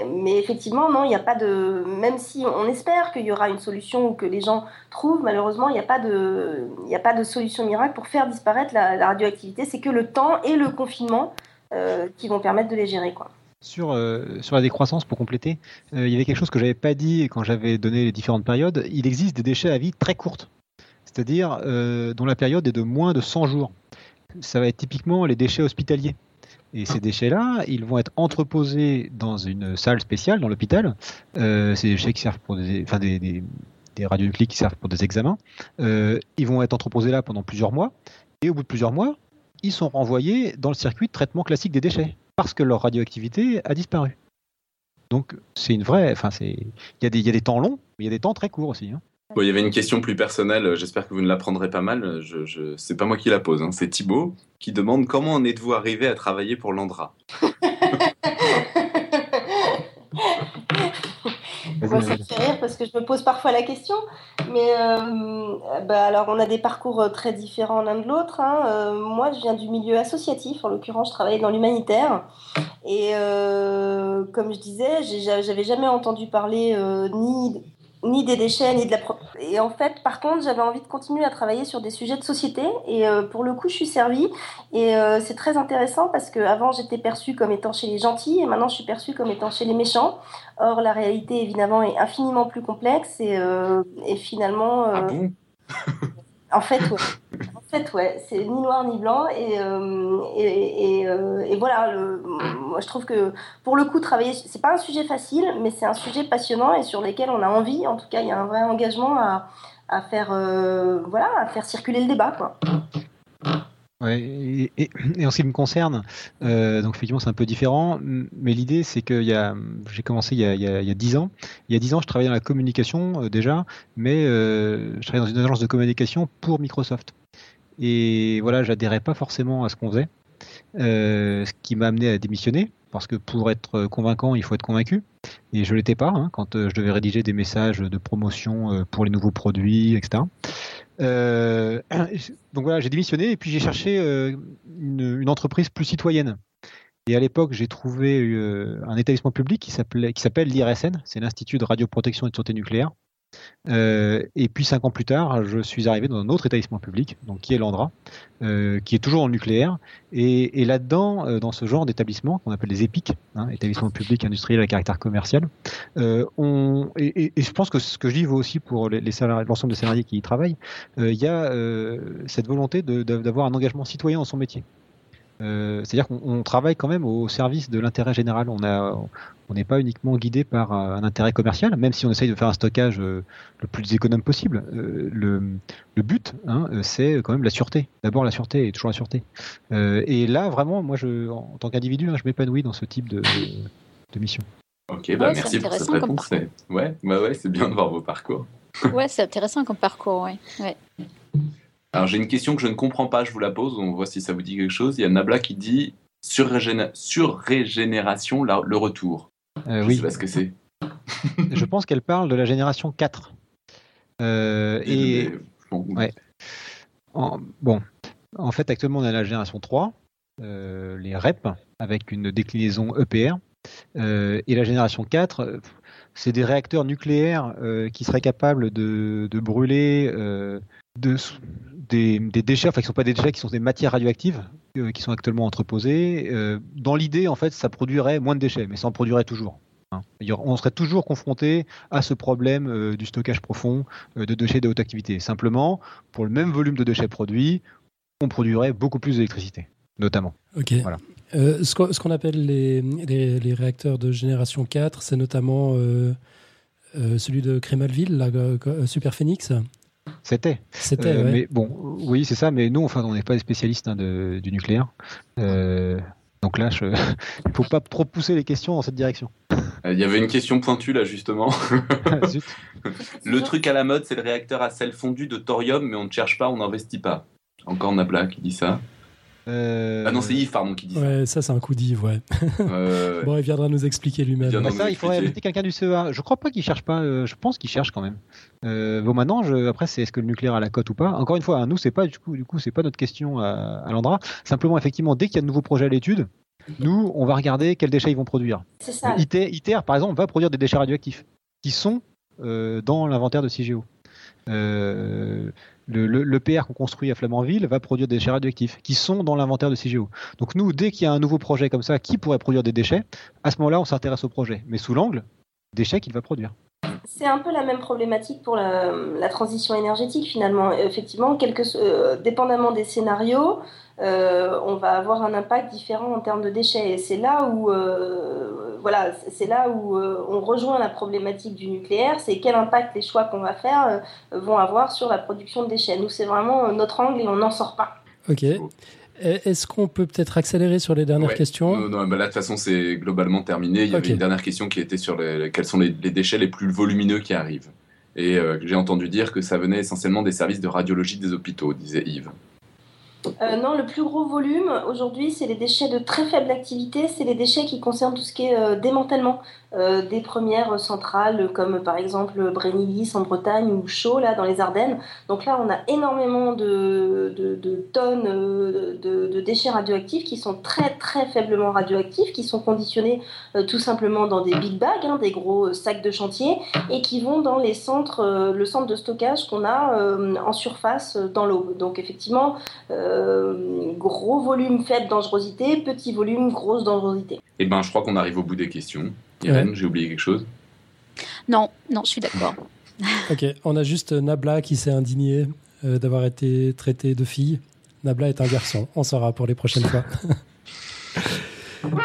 mais effectivement non, il n'y a pas de même si on espère qu'il y aura une solution ou que les gens trouvent, malheureusement il n'y a pas de a pas de solution miracle pour faire disparaître la, radioactivité. C'est que le temps et le confinement euh, qui vont permettre de les gérer. Sur, euh, sur la décroissance, pour compléter, euh, il y avait quelque chose que j'avais pas dit quand j'avais donné les différentes périodes. Il existe des déchets à vie très courte, c'est-à-dire dont la période est de moins de 100 jours. Ça va être typiquement les déchets hospitaliers. Et ces déchets-là, ils vont être entreposés dans une salle spéciale dans l'hôpital. Euh, ces déchets qui servent pour des, enfin des, des, des radionuclides qui servent pour des examens. Euh, ils vont être entreposés là pendant plusieurs mois. Et au bout de plusieurs mois, ils sont renvoyés dans le circuit de traitement classique des déchets parce que leur radioactivité a disparu. Donc c'est une vraie, enfin c'est, il y, a des, y a des temps longs, mais il y a des temps très courts aussi. Hein. Il y avait une question plus personnelle, j'espère que vous ne la prendrez pas mal. Je, je... C'est pas moi qui la pose, hein. c'est Thibaut qui demande comment en êtes-vous arrivé à travailler pour l'Andra? Moi, ça me fait rire parce que je me pose parfois la question. Mais euh, bah, alors, on a des parcours euh, très différents l'un de l'autre. Hein. Euh, moi, je viens du milieu associatif. En l'occurrence, je travaillais dans l'humanitaire. Et comme je disais, j'avais jamais entendu parler ni ni des déchets, ni de la... Et en fait, par contre, j'avais envie de continuer à travailler sur des sujets de société. Et euh, pour le coup, je suis servie. Et euh, c'est très intéressant parce qu'avant, j'étais perçue comme étant chez les gentils et maintenant, je suis perçue comme étant chez les méchants. Or, la réalité, évidemment, est infiniment plus complexe et, euh, et finalement... Ah bon? en fait, ouais. Fait, ouais, c'est ni noir ni blanc. Et, euh, euh, voilà, moi je trouve que pour le coup, travailler, c'est pas un sujet facile, mais c'est un sujet passionnant et sur lequel on a envie. En tout cas, il y a un vrai engagement à, euh, faire circuler le débat. Et, et, en ce qui me concerne, euh, donc effectivement c'est un peu différent, mais l'idée c'est que j'ai commencé il y, a, il, il y a 10 ans. Il y a 10 ans je travaillais dans la communication euh, déjà, mais euh, je travaillais dans une agence de communication pour Microsoft. Et voilà, j'adhérais pas forcément à ce qu'on faisait, ce qui m'a amené à démissionner, parce que pour être convaincant il faut être convaincu. Et je l'étais pas hein, quand euh, je devais rédiger des messages de promotion euh, pour les nouveaux produits, etc. Euh, donc voilà, j'ai démissionné et puis j'ai cherché une, entreprise plus citoyenne. Et à l'époque, j'ai trouvé un établissement public qui s'appelle l'IRSN, c'est l'Institut de radioprotection et de sûreté nucléaire, euh, et puis cinq ans plus tard, je suis arrivé dans un autre établissement public, donc qui est l'Andra, euh, qui est toujours en nucléaire. Et, là-dedans, euh, dans ce genre d'établissement qu'on appelle les EPIC, hein, établissements publics industriels à caractère commercial, et, je pense que ce que je dis vaut aussi pour les, l'ensemble des salariés qui y travaillent. Il y a cette volonté d'avoir un engagement citoyen dans son métier. Euh, C'est-à-dire qu'on travaille quand même au service de l'intérêt général. On a, on n'est pas uniquement guidé par un intérêt commercial, même si on essaye de faire un stockage euh, le plus économe possible. Euh, le, le, but, hein, c'est quand même la sûreté. D'abord la sûreté et toujours la sûreté. Euh, et là, vraiment, moi, je, en tant qu'individu, hein, je m'épanouis dans ce type de, de mission. Ok, bah ouais, merci pour cette réponse. Ouais, bah ouais, c'est bien de voir vos parcours. ouais, c'est intéressant comme parcours, ouais. ouais. Alors j'ai une question que je ne comprends pas, je vous la pose, on voit si ça vous dit quelque chose. Il y a Nabla qui dit sur, régénération, le retour. Euh, je oui. sais pas ce que c'est. je pense qu'elle parle de la génération 4. Euh, et, et bon, ouais. en, bon, en fait, actuellement, on a la génération 3, euh, les REP, avec une déclinaison EPR. Euh, et la génération 4, c'est des réacteurs nucléaires euh, qui seraient capables de, de brûler de, des, des, déchets, enfin qui ne sont pas des déchets, qui sont des matières radioactives euh, qui sont actuellement entreposées. Euh, dans l'idée, en fait, ça produirait moins de déchets, mais ça en produirait toujours. Hein. On serait toujours confronté à ce problème euh, du stockage profond de déchets de haute activité. Simplement, pour le même volume de déchets produits, on produirait beaucoup plus d'électricité, notamment. Ok. Voilà. Ce qu'on appelle les, les, les, réacteurs de génération 4, c'est notamment celui de Crémalville, la Super Phoenix C'était. C'était. Euh, mais bon, oui, c'est ça. Mais nous, enfin, on n'est pas des spécialistes hein, du nucléaire. Euh, donc là, il ne faut pas trop pousser les questions dans cette direction. Il y avait une question pointue là justement. le truc à la mode, c'est le réacteur à sel fondu de thorium, mais on ne cherche pas, on n'investit pas. Encore Nabla qui dit ça. Euh, ah non, c'est Yves, pardon, qui dit ouais, ça. c'est un coup d'Yves, ouais. bon, il viendra nous expliquer lui-même. Il, ça, il faudrait inviter quelqu'un du CEA. Je crois pas qu'il cherche pas, euh, je pense qu'il cherche quand même. Euh, bon, maintenant, je, après, c'est est-ce que le nucléaire a la cote ou pas? Encore une fois, hein, nous, c'est pas du coup, du coup, c'est pas notre question à, à l'Andra. Simplement, effectivement, dès qu'il y a de nouveaux projets à l'étude, nous, on va regarder quels déchets ils vont produire. C'est ça. ITER, par exemple, va produire des déchets radioactifs qui sont dans l'inventaire de CIGEO. Euh, le, PR qu'on construit à Flamanville va produire des déchets radioactifs qui sont dans l'inventaire de CIGEO. Donc nous, dès qu'il y a un nouveau projet comme ça qui pourrait produire des déchets, à ce moment-là, on s'intéresse au projet, mais sous l'angle déchets qu'il va produire. C'est un peu la même problématique pour la, transition énergétique finalement. Effectivement, euh, dépendamment des scénarios, euh, on va avoir un impact différent en termes de déchets. Et c'est là où, euh, voilà, c'est là où on rejoint la problématique du nucléaire. C'est quel impact les choix qu'on va faire vont avoir sur la production de déchets. Nous, c'est vraiment notre angle et on n'en sort pas. Ok. Est-ce qu'on peut peut-être accélérer sur les dernières questions? Non, là, de toute façon, c'est globalement terminé. Il y avait une dernière question qui était sur les, quels sont les, déchets les plus volumineux qui arrivent. Et euh, j'ai entendu dire que ça venait essentiellement des services de radiologie des hôpitaux, disait Yves. Euh, non, le plus gros volume aujourd'hui, c'est les déchets de très faible activité, c'est les déchets qui concernent tout ce qui est euh, démantèlement euh, des premières centrales, comme par exemple Brénilis en Bretagne ou Chaux, là, dans les Ardennes. Donc là, on a énormément de, tonnes de, déchets radioactifs qui sont très très faiblement radioactifs, qui sont conditionnés tout simplement dans des big bags, hein, des gros sacs de chantier, et qui vont dans les centres, le centre de stockage qu'on a en surface dans l'eau. Donc effectivement, euh, gros volume, faible dangerosité, petit volume, grosse dangerosité. Eh ben, je crois qu'on arrive au bout des questions. Irène, j'ai oublié quelque chose? Non, non, je suis d'accord. ok, on a juste Nabla qui s'est indigné euh, d'avoir été traité de fille. Nabla est un garçon, on saura pour les prochaines fois.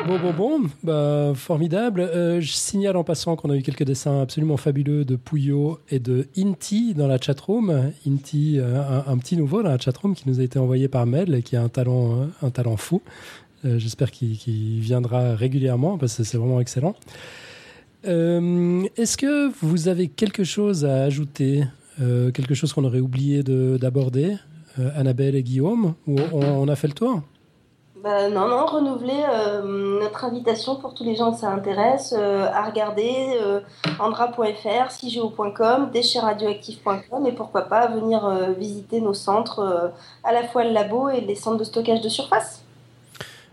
Bon, bon, bon, bah, formidable. Euh, je signale en passant qu'on a eu quelques dessins absolument fabuleux de Pouillot et de Inti dans la chatroom. Inti, euh, un, petit nouveau dans la chatroom qui nous a été envoyé par Mel et qui a un talent, euh, un talent fou. J'espère qu'il viendra régulièrement parce que c'est vraiment excellent. Est-ce que vous avez quelque chose à ajouter Quelque chose qu'on aurait oublié d'aborder Annabelle et Guillaume on a fait le tour? Bah, non, non, renouveler euh, notre invitation pour tous les gens que ça intéresse euh, à regarder euh, andra.fr, cigeo.com, déchetsradioactifs.com et pourquoi pas venir visiter nos centres, à la fois le labo et les centres de stockage de surface.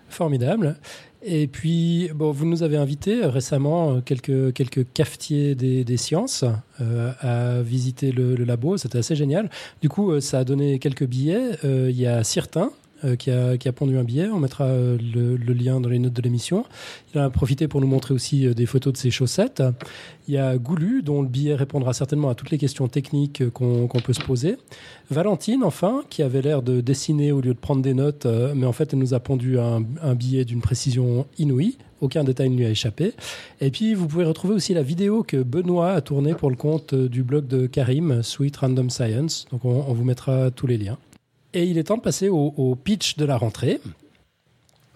Formidable. Et puis, bon, vous nous avez invité récemment quelques, quelques cafetiers des, sciences à visiter le, labo. C'était assez génial. Du coup, ça a donné quelques billets. Il y a Cirtin, euh, qui, a, qui, pondu un billet. On mettra euh, le, lien dans les notes de l'émission. Il a profité pour nous montrer aussi euh, des photos de ses chaussettes. Il y a Goulu, dont le billet répondra certainement à toutes les questions techniques qu'on peut se poser. Valentine, enfin, qui avait l'air de dessiner au lieu de prendre des notes, mais en fait, elle nous a pondu un, un billet d'une précision inouïe. Aucun détail ne lui a échappé. Et puis, vous pouvez retrouver aussi la vidéo que Benoît a tournée pour le compte du blog de Karim, Sweet Random Science. Donc, on, on vous mettra tous les liens. Et il est temps de passer au, pitch de la rentrée.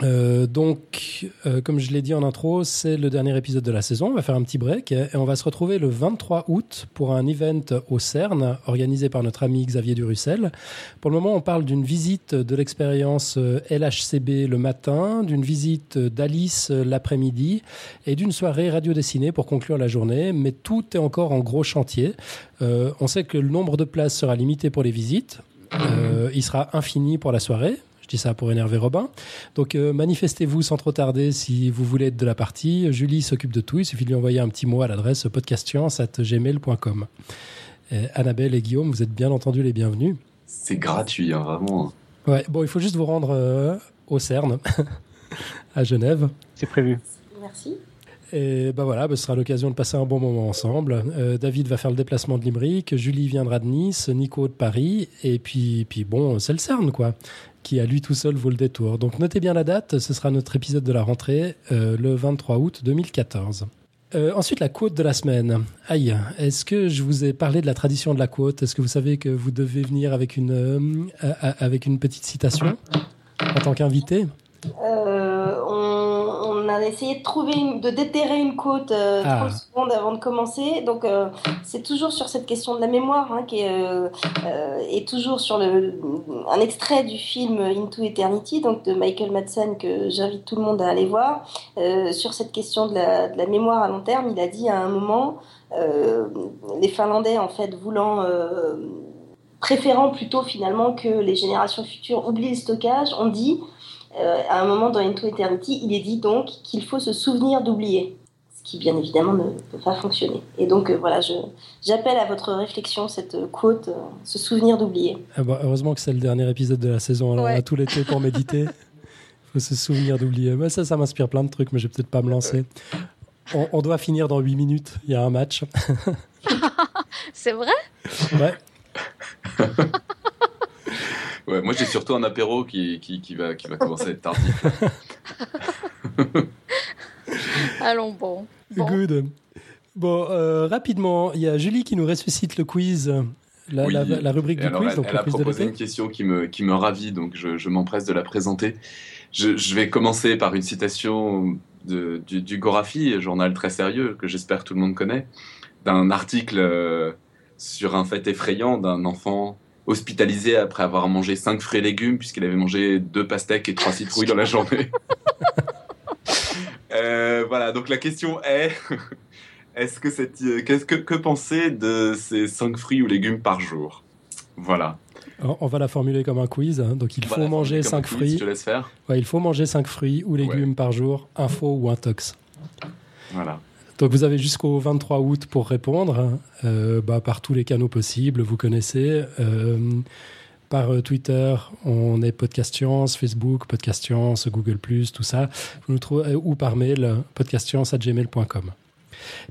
Euh, donc, euh, comme je l'ai dit en intro, c'est le dernier épisode de la saison. On va faire un petit break et on va se retrouver le 23 août pour un event au CERN organisé par notre ami Xavier Durussel. Pour le moment, on parle d'une visite de l'expérience euh, LHCb le matin, d'une visite d'Alice l'après-midi et d'une soirée radio dessinée pour conclure la journée. Mais tout est encore en gros chantier. on sait que le nombre de places sera limité pour les visites. Euh, il sera infini pour la soirée. Je dis ça pour énerver Robin. Donc euh, manifestez-vous sans trop tarder si vous voulez être de la partie. Julie s'occupe de tout. Il suffit de lui envoyer un petit mot à l'adresse podcastscience.gmail.com. Annabelle et Guillaume, vous êtes bien entendu les bienvenus. C'est gratuit, hein, vraiment. Ouais, bon, il faut juste vous rendre euh, au CERN, à Genève. C'est prévu. Merci. Et ben voilà, bah, ce sera l'occasion de passer un bon moment ensemble. Euh, David va faire le déplacement de Limerick, Julie viendra de Nice, Nico de Paris, et puis, puis bon, c'est le CERN, quoi, qui à lui tout seul vaut le détour. Donc notez bien la date, ce sera notre épisode de la rentrée, euh, le 23 août 2014. Euh, ensuite, la quote de la semaine. Aïe, est-ce que je vous ai parlé de la tradition de la quote? Est-ce que vous savez que vous devez venir avec une, avec une petite citation en tant qu'invité? A essayé de trouver, de déterrer une côte euh, ah. secondes avant de commencer. Donc, euh, c'est toujours sur cette question de la mémoire, hein, qui est, euh, est, toujours sur le, un extrait du film Into Eternity, donc de Michael Madsen, que j'invite tout le monde à aller voir. sur cette question de la, de la, mémoire à long terme, il a dit à un moment, les Finlandais, en fait, voulant préférant plutôt finalement que les générations futures oublient le stockage, on dit euh, à un moment dans Into Eternity, il est dit donc qu'il faut se souvenir d'oublier. Ce qui, bien évidemment, ne peut pas fonctionner. Et donc, euh, voilà, j'appelle à votre réflexion cette quote, euh, se souvenir d'oublier. Ah bah, heureusement que c'est le dernier épisode de la saison. Alors, on a tout l'été pour méditer. Il faut se souvenir d'oublier. Bah, ça, ça m'inspire plein de trucs, mais je vais peut-être pas me lancer. On, on, doit finir dans 8 minutes. Il y a un match. c'est vrai? Ouais. Ouais, moi j'ai surtout un apéro qui, qui, qui, va, qui va commencer à être tardif. Allons bon. Good. Bon, euh, rapidement, il y a Julie qui nous ressuscite le quiz. La, la, rubrique du quiz. Elle, donc elle a proposé une question qui me, qui me ravit, donc je, je m'empresse de la présenter. Je, je, vais commencer par une citation de, du, du, Gorafi, journal très sérieux que j'espère tout le monde connaît, d'un article euh, sur un fait effrayant d'un enfant hospitalisé après avoir mangé 5 fruits et légumes, puisqu'il avait mangé 2 pastèques et 3 citrouilles dans la journée. euh, voilà, donc la question est est-ce que cette, euh, qu'est-ce que, que penser de ces 5 fruits ou légumes par jour? Voilà. On va la formuler comme un quiz. Hein. Donc il faut manger 5 fruits. Je laisse faire. Ouais, il faut manger 5 fruits ou légumes par jour, info ou intox. Voilà. Donc vous avez jusqu'au 23 août pour répondre euh, bah, par tous les canaux possibles, vous connaissez. Euh, par euh, Twitter, on est Podcast Science, Facebook, Podcast Science, Google+, tout ça. Vous nous trouvez, ou par mail, podcastscience.gmail.com.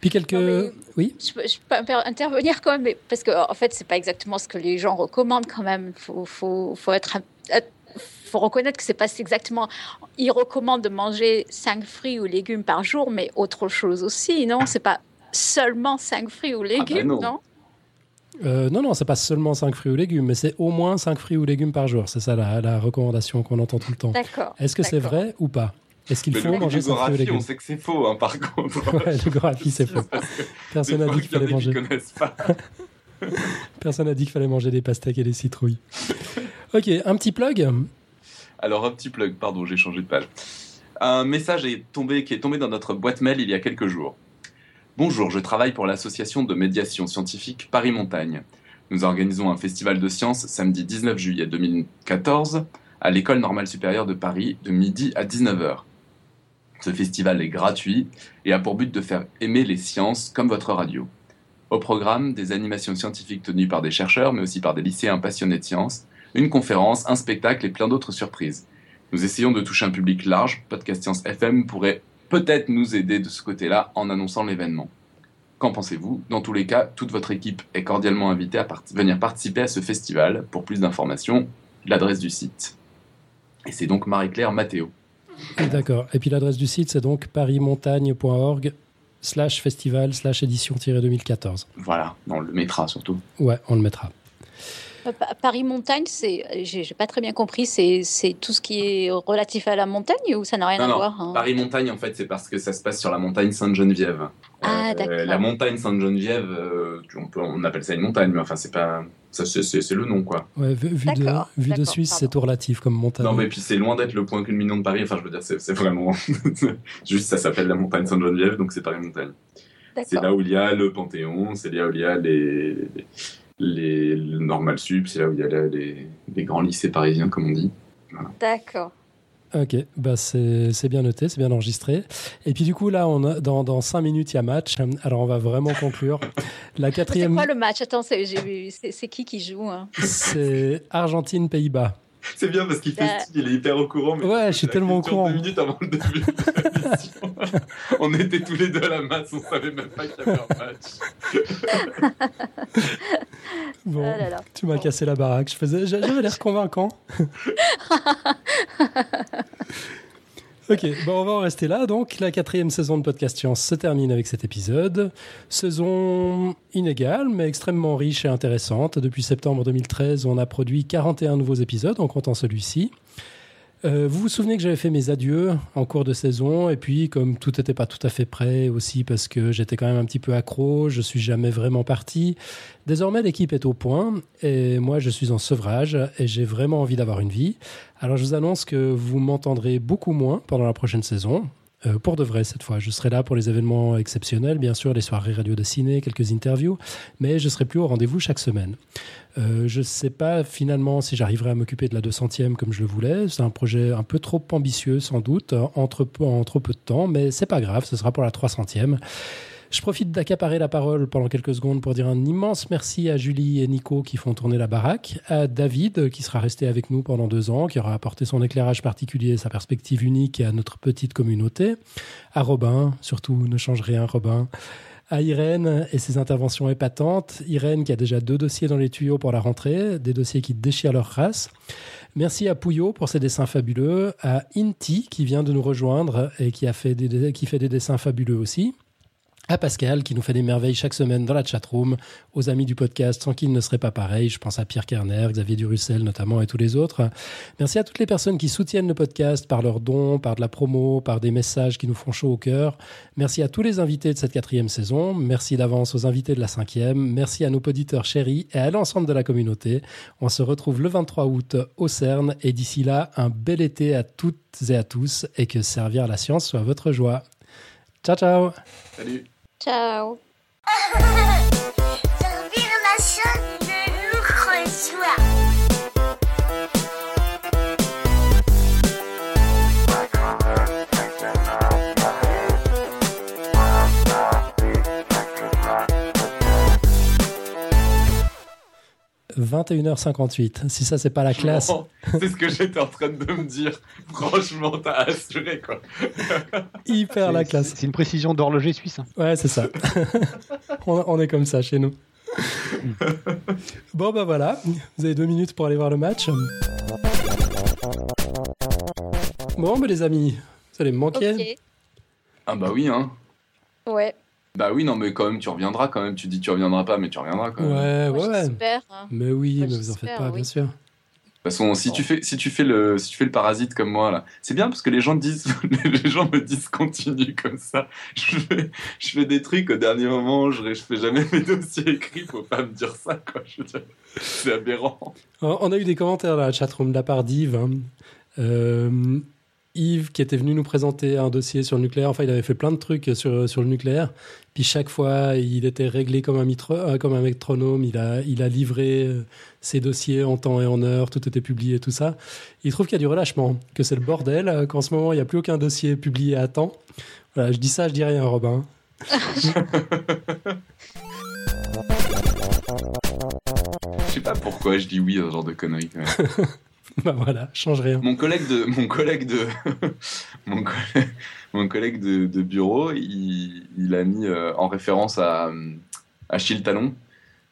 Puis quelques... oui? je peux, intervenir quand même, parce qu'en en fait, c'est pas exactement ce que les gens recommandent quand même. Il faut, faut, faut être faut reconnaître que c'est pas exactement. Il recommande de manger 5 fruits ou légumes par jour, mais autre chose aussi, non? C'est pas seulement 5 fruits ou ah, ben légumes, non, non? Euh, non, non, c'est pas seulement 5 fruits ou légumes, mais c'est au moins 5 fruits ou légumes par jour. C'est ça la, recommandation qu'on entend tout le temps. D'accord. Est-ce que c'est vrai ou pas? Est-ce qu'il faut manger 5 fruits ou légumes On sait que c'est faux, hein, par contre. ouais, le c'est faux. Personne n'a dit qu'il fallait manger. Personne n'a dit qu'il fallait manger des pastèques et des citrouilles. ok, un petit plug alors, un petit plug, pardon, j'ai changé de page. Un message est tombé, qui est tombé dans notre boîte mail il y a quelques jours. Bonjour, je travaille pour l'association de médiation scientifique Paris Montagne. Nous organisons un festival de sciences samedi 19 juillet 2014 à l'École normale supérieure de Paris de midi à 19h. Ce festival est gratuit et a pour but de faire aimer les sciences comme votre radio. Au programme, des animations scientifiques tenues par des chercheurs mais aussi par des lycéens passionnés de sciences, une conférence, un spectacle et plein d'autres surprises. Nous essayons de toucher un public large. Podcast Science FM pourrait peut-être nous aider de ce côté-là en annonçant l'événement. Qu'en pensez-vous? Dans tous les cas, toute votre équipe est cordialement invitée à venir participer à ce festival. Pour plus d'informations, l'adresse du site. Et c'est donc Marie-Claire Mathéo. D'accord. Et puis l'adresse du site, c'est donc parismontagne.org slash festival slash édition-2014. Voilà, on le mettra surtout. Ouais, on le mettra. Paris montagne, c'est, j'ai pas très bien compris, c'est, tout ce qui est relatif à la montagne ou ça n'a rien à voir hein Paris montagne, en fait, c'est parce que ça se passe sur la montagne Sainte-Geneviève. Ah, euh, d'accord. La montagne Sainte-Geneviève, euh, on, appelle ça une montagne, mais enfin, c'est pas. Ça, c'est, le nom, quoi. Ouais, vu, de, vu de Suisse, c'est tout relatif comme montagne. Non, mais puis c'est loin d'être le point culminant de Paris. Enfin, je veux dire, c'est, vraiment. Juste, ça s'appelle la montagne Sainte-Geneviève, donc c'est Paris montagne. C'est là où il y a le Panthéon, c'est là où il y a les les, le normal sup, c'est là où il y a les, les, grands lycées parisiens, comme on dit. D'accord. Ok, bah c'est bien noté, c'est bien enregistré. Et puis du coup, là, on a, dans, dans cinq minutes, il y a match. Alors, on va vraiment conclure. La quatrième... C'est quoi le match? Attends, c'est qui qui joue hein? C'est Argentine-Pays-Bas. C'est bien parce qu'il fait il est hyper au courant. Mais ouais, je suis tellement au courant. Deux minutes avant le début de on était tous les deux à la masse, on savait même pas qu'il y avait un match. bon, ah tu m'as cassé la baraque. Je faisais, j'avais l'air convaincant. ok, on va en rester là. Donc, la quatrième saison de Podcast Science se termine avec cet épisode. Saison inégale, mais extrêmement riche et intéressante. Depuis septembre 2013, on a produit 41 nouveaux épisodes en comptant celui-ci. Euh, vous vous souvenez que j'avais fait mes adieux en cours de saison et puis comme tout n'était pas tout à fait prêt aussi parce que j'étais quand même un petit peu accro, je suis jamais vraiment parti. Désormais l'équipe est au point et moi je suis en sevrage et j'ai vraiment envie d'avoir une vie. Alors je vous annonce que vous m'entendrez beaucoup moins pendant la prochaine saison. Euh, pour de vrai cette fois. Je serai là pour les événements exceptionnels, bien sûr, les soirées radio de ciné, quelques interviews, mais je serai plus au rendez-vous chaque semaine. Euh, je ne sais pas finalement si j'arriverai à m'occuper de la 200e comme je le voulais. C'est un projet un peu trop ambitieux sans doute, trop, en trop peu de temps, mais c'est pas grave, ce sera pour la 300e. Je profite d'accaparer la parole pendant quelques secondes pour dire un immense merci à Julie et Nico qui font tourner la baraque, à David qui sera resté avec nous pendant deux ans, qui aura apporté son éclairage particulier, sa perspective unique à notre petite communauté, à Robin, surtout ne change rien Robin, à Irène et ses interventions épatantes. Irène qui a déjà deux dossiers dans les tuyaux pour la rentrée, des dossiers qui déchirent leur race. Merci à Pouillot pour ses dessins fabuleux, à Inti qui vient de nous rejoindre et qui, fait des dessins fabuleux aussi à Pascal qui nous fait des merveilles chaque semaine dans la chatroom, aux amis du podcast sans qu'ils ne seraient pas pareils. Je pense à Pierre Kerner, Xavier Durussel notamment et tous les autres. Merci à toutes les personnes qui soutiennent le podcast par leurs dons, par de la promo, par des messages qui nous font chaud au cœur. Merci à tous les invités de cette quatrième saison. Merci d'avance aux invités de la cinquième. Merci à nos auditeurs chéris et à l'ensemble de la communauté. On se retrouve le 23 août au CERN et d'ici là, un bel été à toutes et à tous et que servir la science soit votre joie. Ciao, ciao. Salut. Ciao. 21h58. Si ça, c'est pas la classe. C'est ce que j'étais en train de me dire. Franchement, t'as assuré, quoi. Hyper la classe. C'est une précision d'horloger suisse. Hein. Ouais, c'est ça. on, est comme ça chez nous. bon, bah voilà. Vous avez deux minutes pour aller voir le match. Bon, bah les amis, vous allez me manquer. Ah bah oui, hein. Ouais. Bah oui, non, mais quand même, tu reviendras quand même. Tu dis tu reviendras pas, mais tu reviendras quand même. Ouais, ouais. J'espère. Hein. Mais oui, mais vous en faites pas, bien sûr. De toute façon, si tu fais, si tu fais le, si tu fais le parasite comme moi là, c'est bien parce que les gens disent, les gens me disent continue comme ça. Je fais, je fais des trucs au dernier moment, je, je fais jamais mes dossiers écrits, faut pas me dire ça quoi. Je veux dire, c'est aberrant. On a eu des commentaires dans la chatroom de la part d'Yves. Hein. Euh, Yves qui était venu nous présenter un dossier sur le nucléaire. Enfin, il avait fait plein de trucs sur, sur le nucléaire. Puis chaque fois, il était réglé comme un, euh, comme un métronome. Il a, il a livré euh, ses dossiers en temps et en heure. Tout était publié, tout ça. Il trouve qu'il y a du relâchement, que c'est le bordel, euh, qu'en ce moment, il n'y a plus aucun dossier publié à temps. Voilà, je dis ça, je dis rien, Robin. Je sais pas pourquoi je dis oui à ce genre de conneries. bah voilà, change rien. Mon collègue de, mon collègue de, mon collègue, mon collègue de, bureau, il, il, a mis euh, en référence à Achille Talon.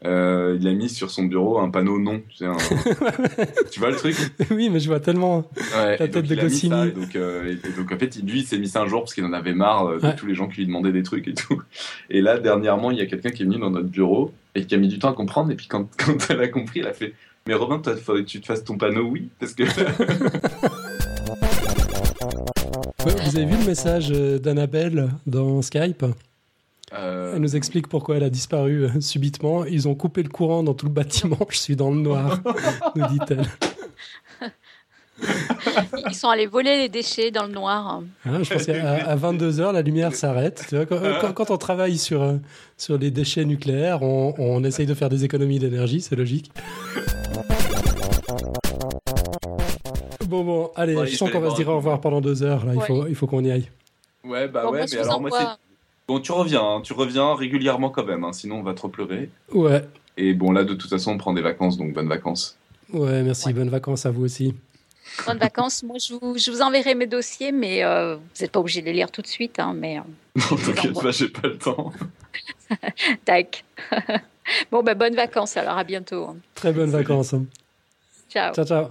Euh, il a mis sur son bureau un panneau non. Tu, tu vois le truc? Oui, mais je vois tellement la tête de Goscinny. donc, euh, donc, en fait, lui, il s'est mis ça un jour parce qu'il en avait marre de tous les gens qui lui demandaient des trucs et tout. Et là, dernièrement, il y a quelqu'un qui est venu dans notre bureau et qui a mis du temps à comprendre. Et puis quand, quand elle a compris, elle a fait mais Robin, toi, faut que tu te fasses ton panneau oui, parce que. Vous avez vu le message d'Annabelle dans Skype? Euh, Elle nous explique pourquoi elle a disparu euh, subitement. Ils ont coupé le courant dans tout le bâtiment. Je suis dans le noir, nous dit-elle. Ils sont allés voler les déchets dans le noir. Ah, je pense qu'à 22h, la lumière s'arrête. quand, on travaille sur, euh, sur les déchets nucléaires, on, on essaye de faire des économies d'énergie, c'est logique. Bon, bon, allez, je sens qu'on va se dire au revoir pendant deux heures. Là. Il faut, il faut qu'on y aille. Ouais, bah ouais, mais alors moi, c'est. Bon, tu reviens, hein, tu reviens régulièrement quand même, hein, sinon on va trop pleurer. Ouais. Et bon, là, de toute façon, on prend des vacances, donc bonnes vacances. Ouais, merci, bonnes vacances à vous aussi. Bonnes vacances. Moi, je vous, je vous enverrai mes dossiers, mais euh, vous n'êtes pas obligé de les lire tout de suite. Hein, mais, euh, non, t'inquiète pas, j'ai pas le temps. Tac. bon, ben, bonnes vacances alors, à bientôt. Très bonnes vacances. Ciao. Ciao, ciao.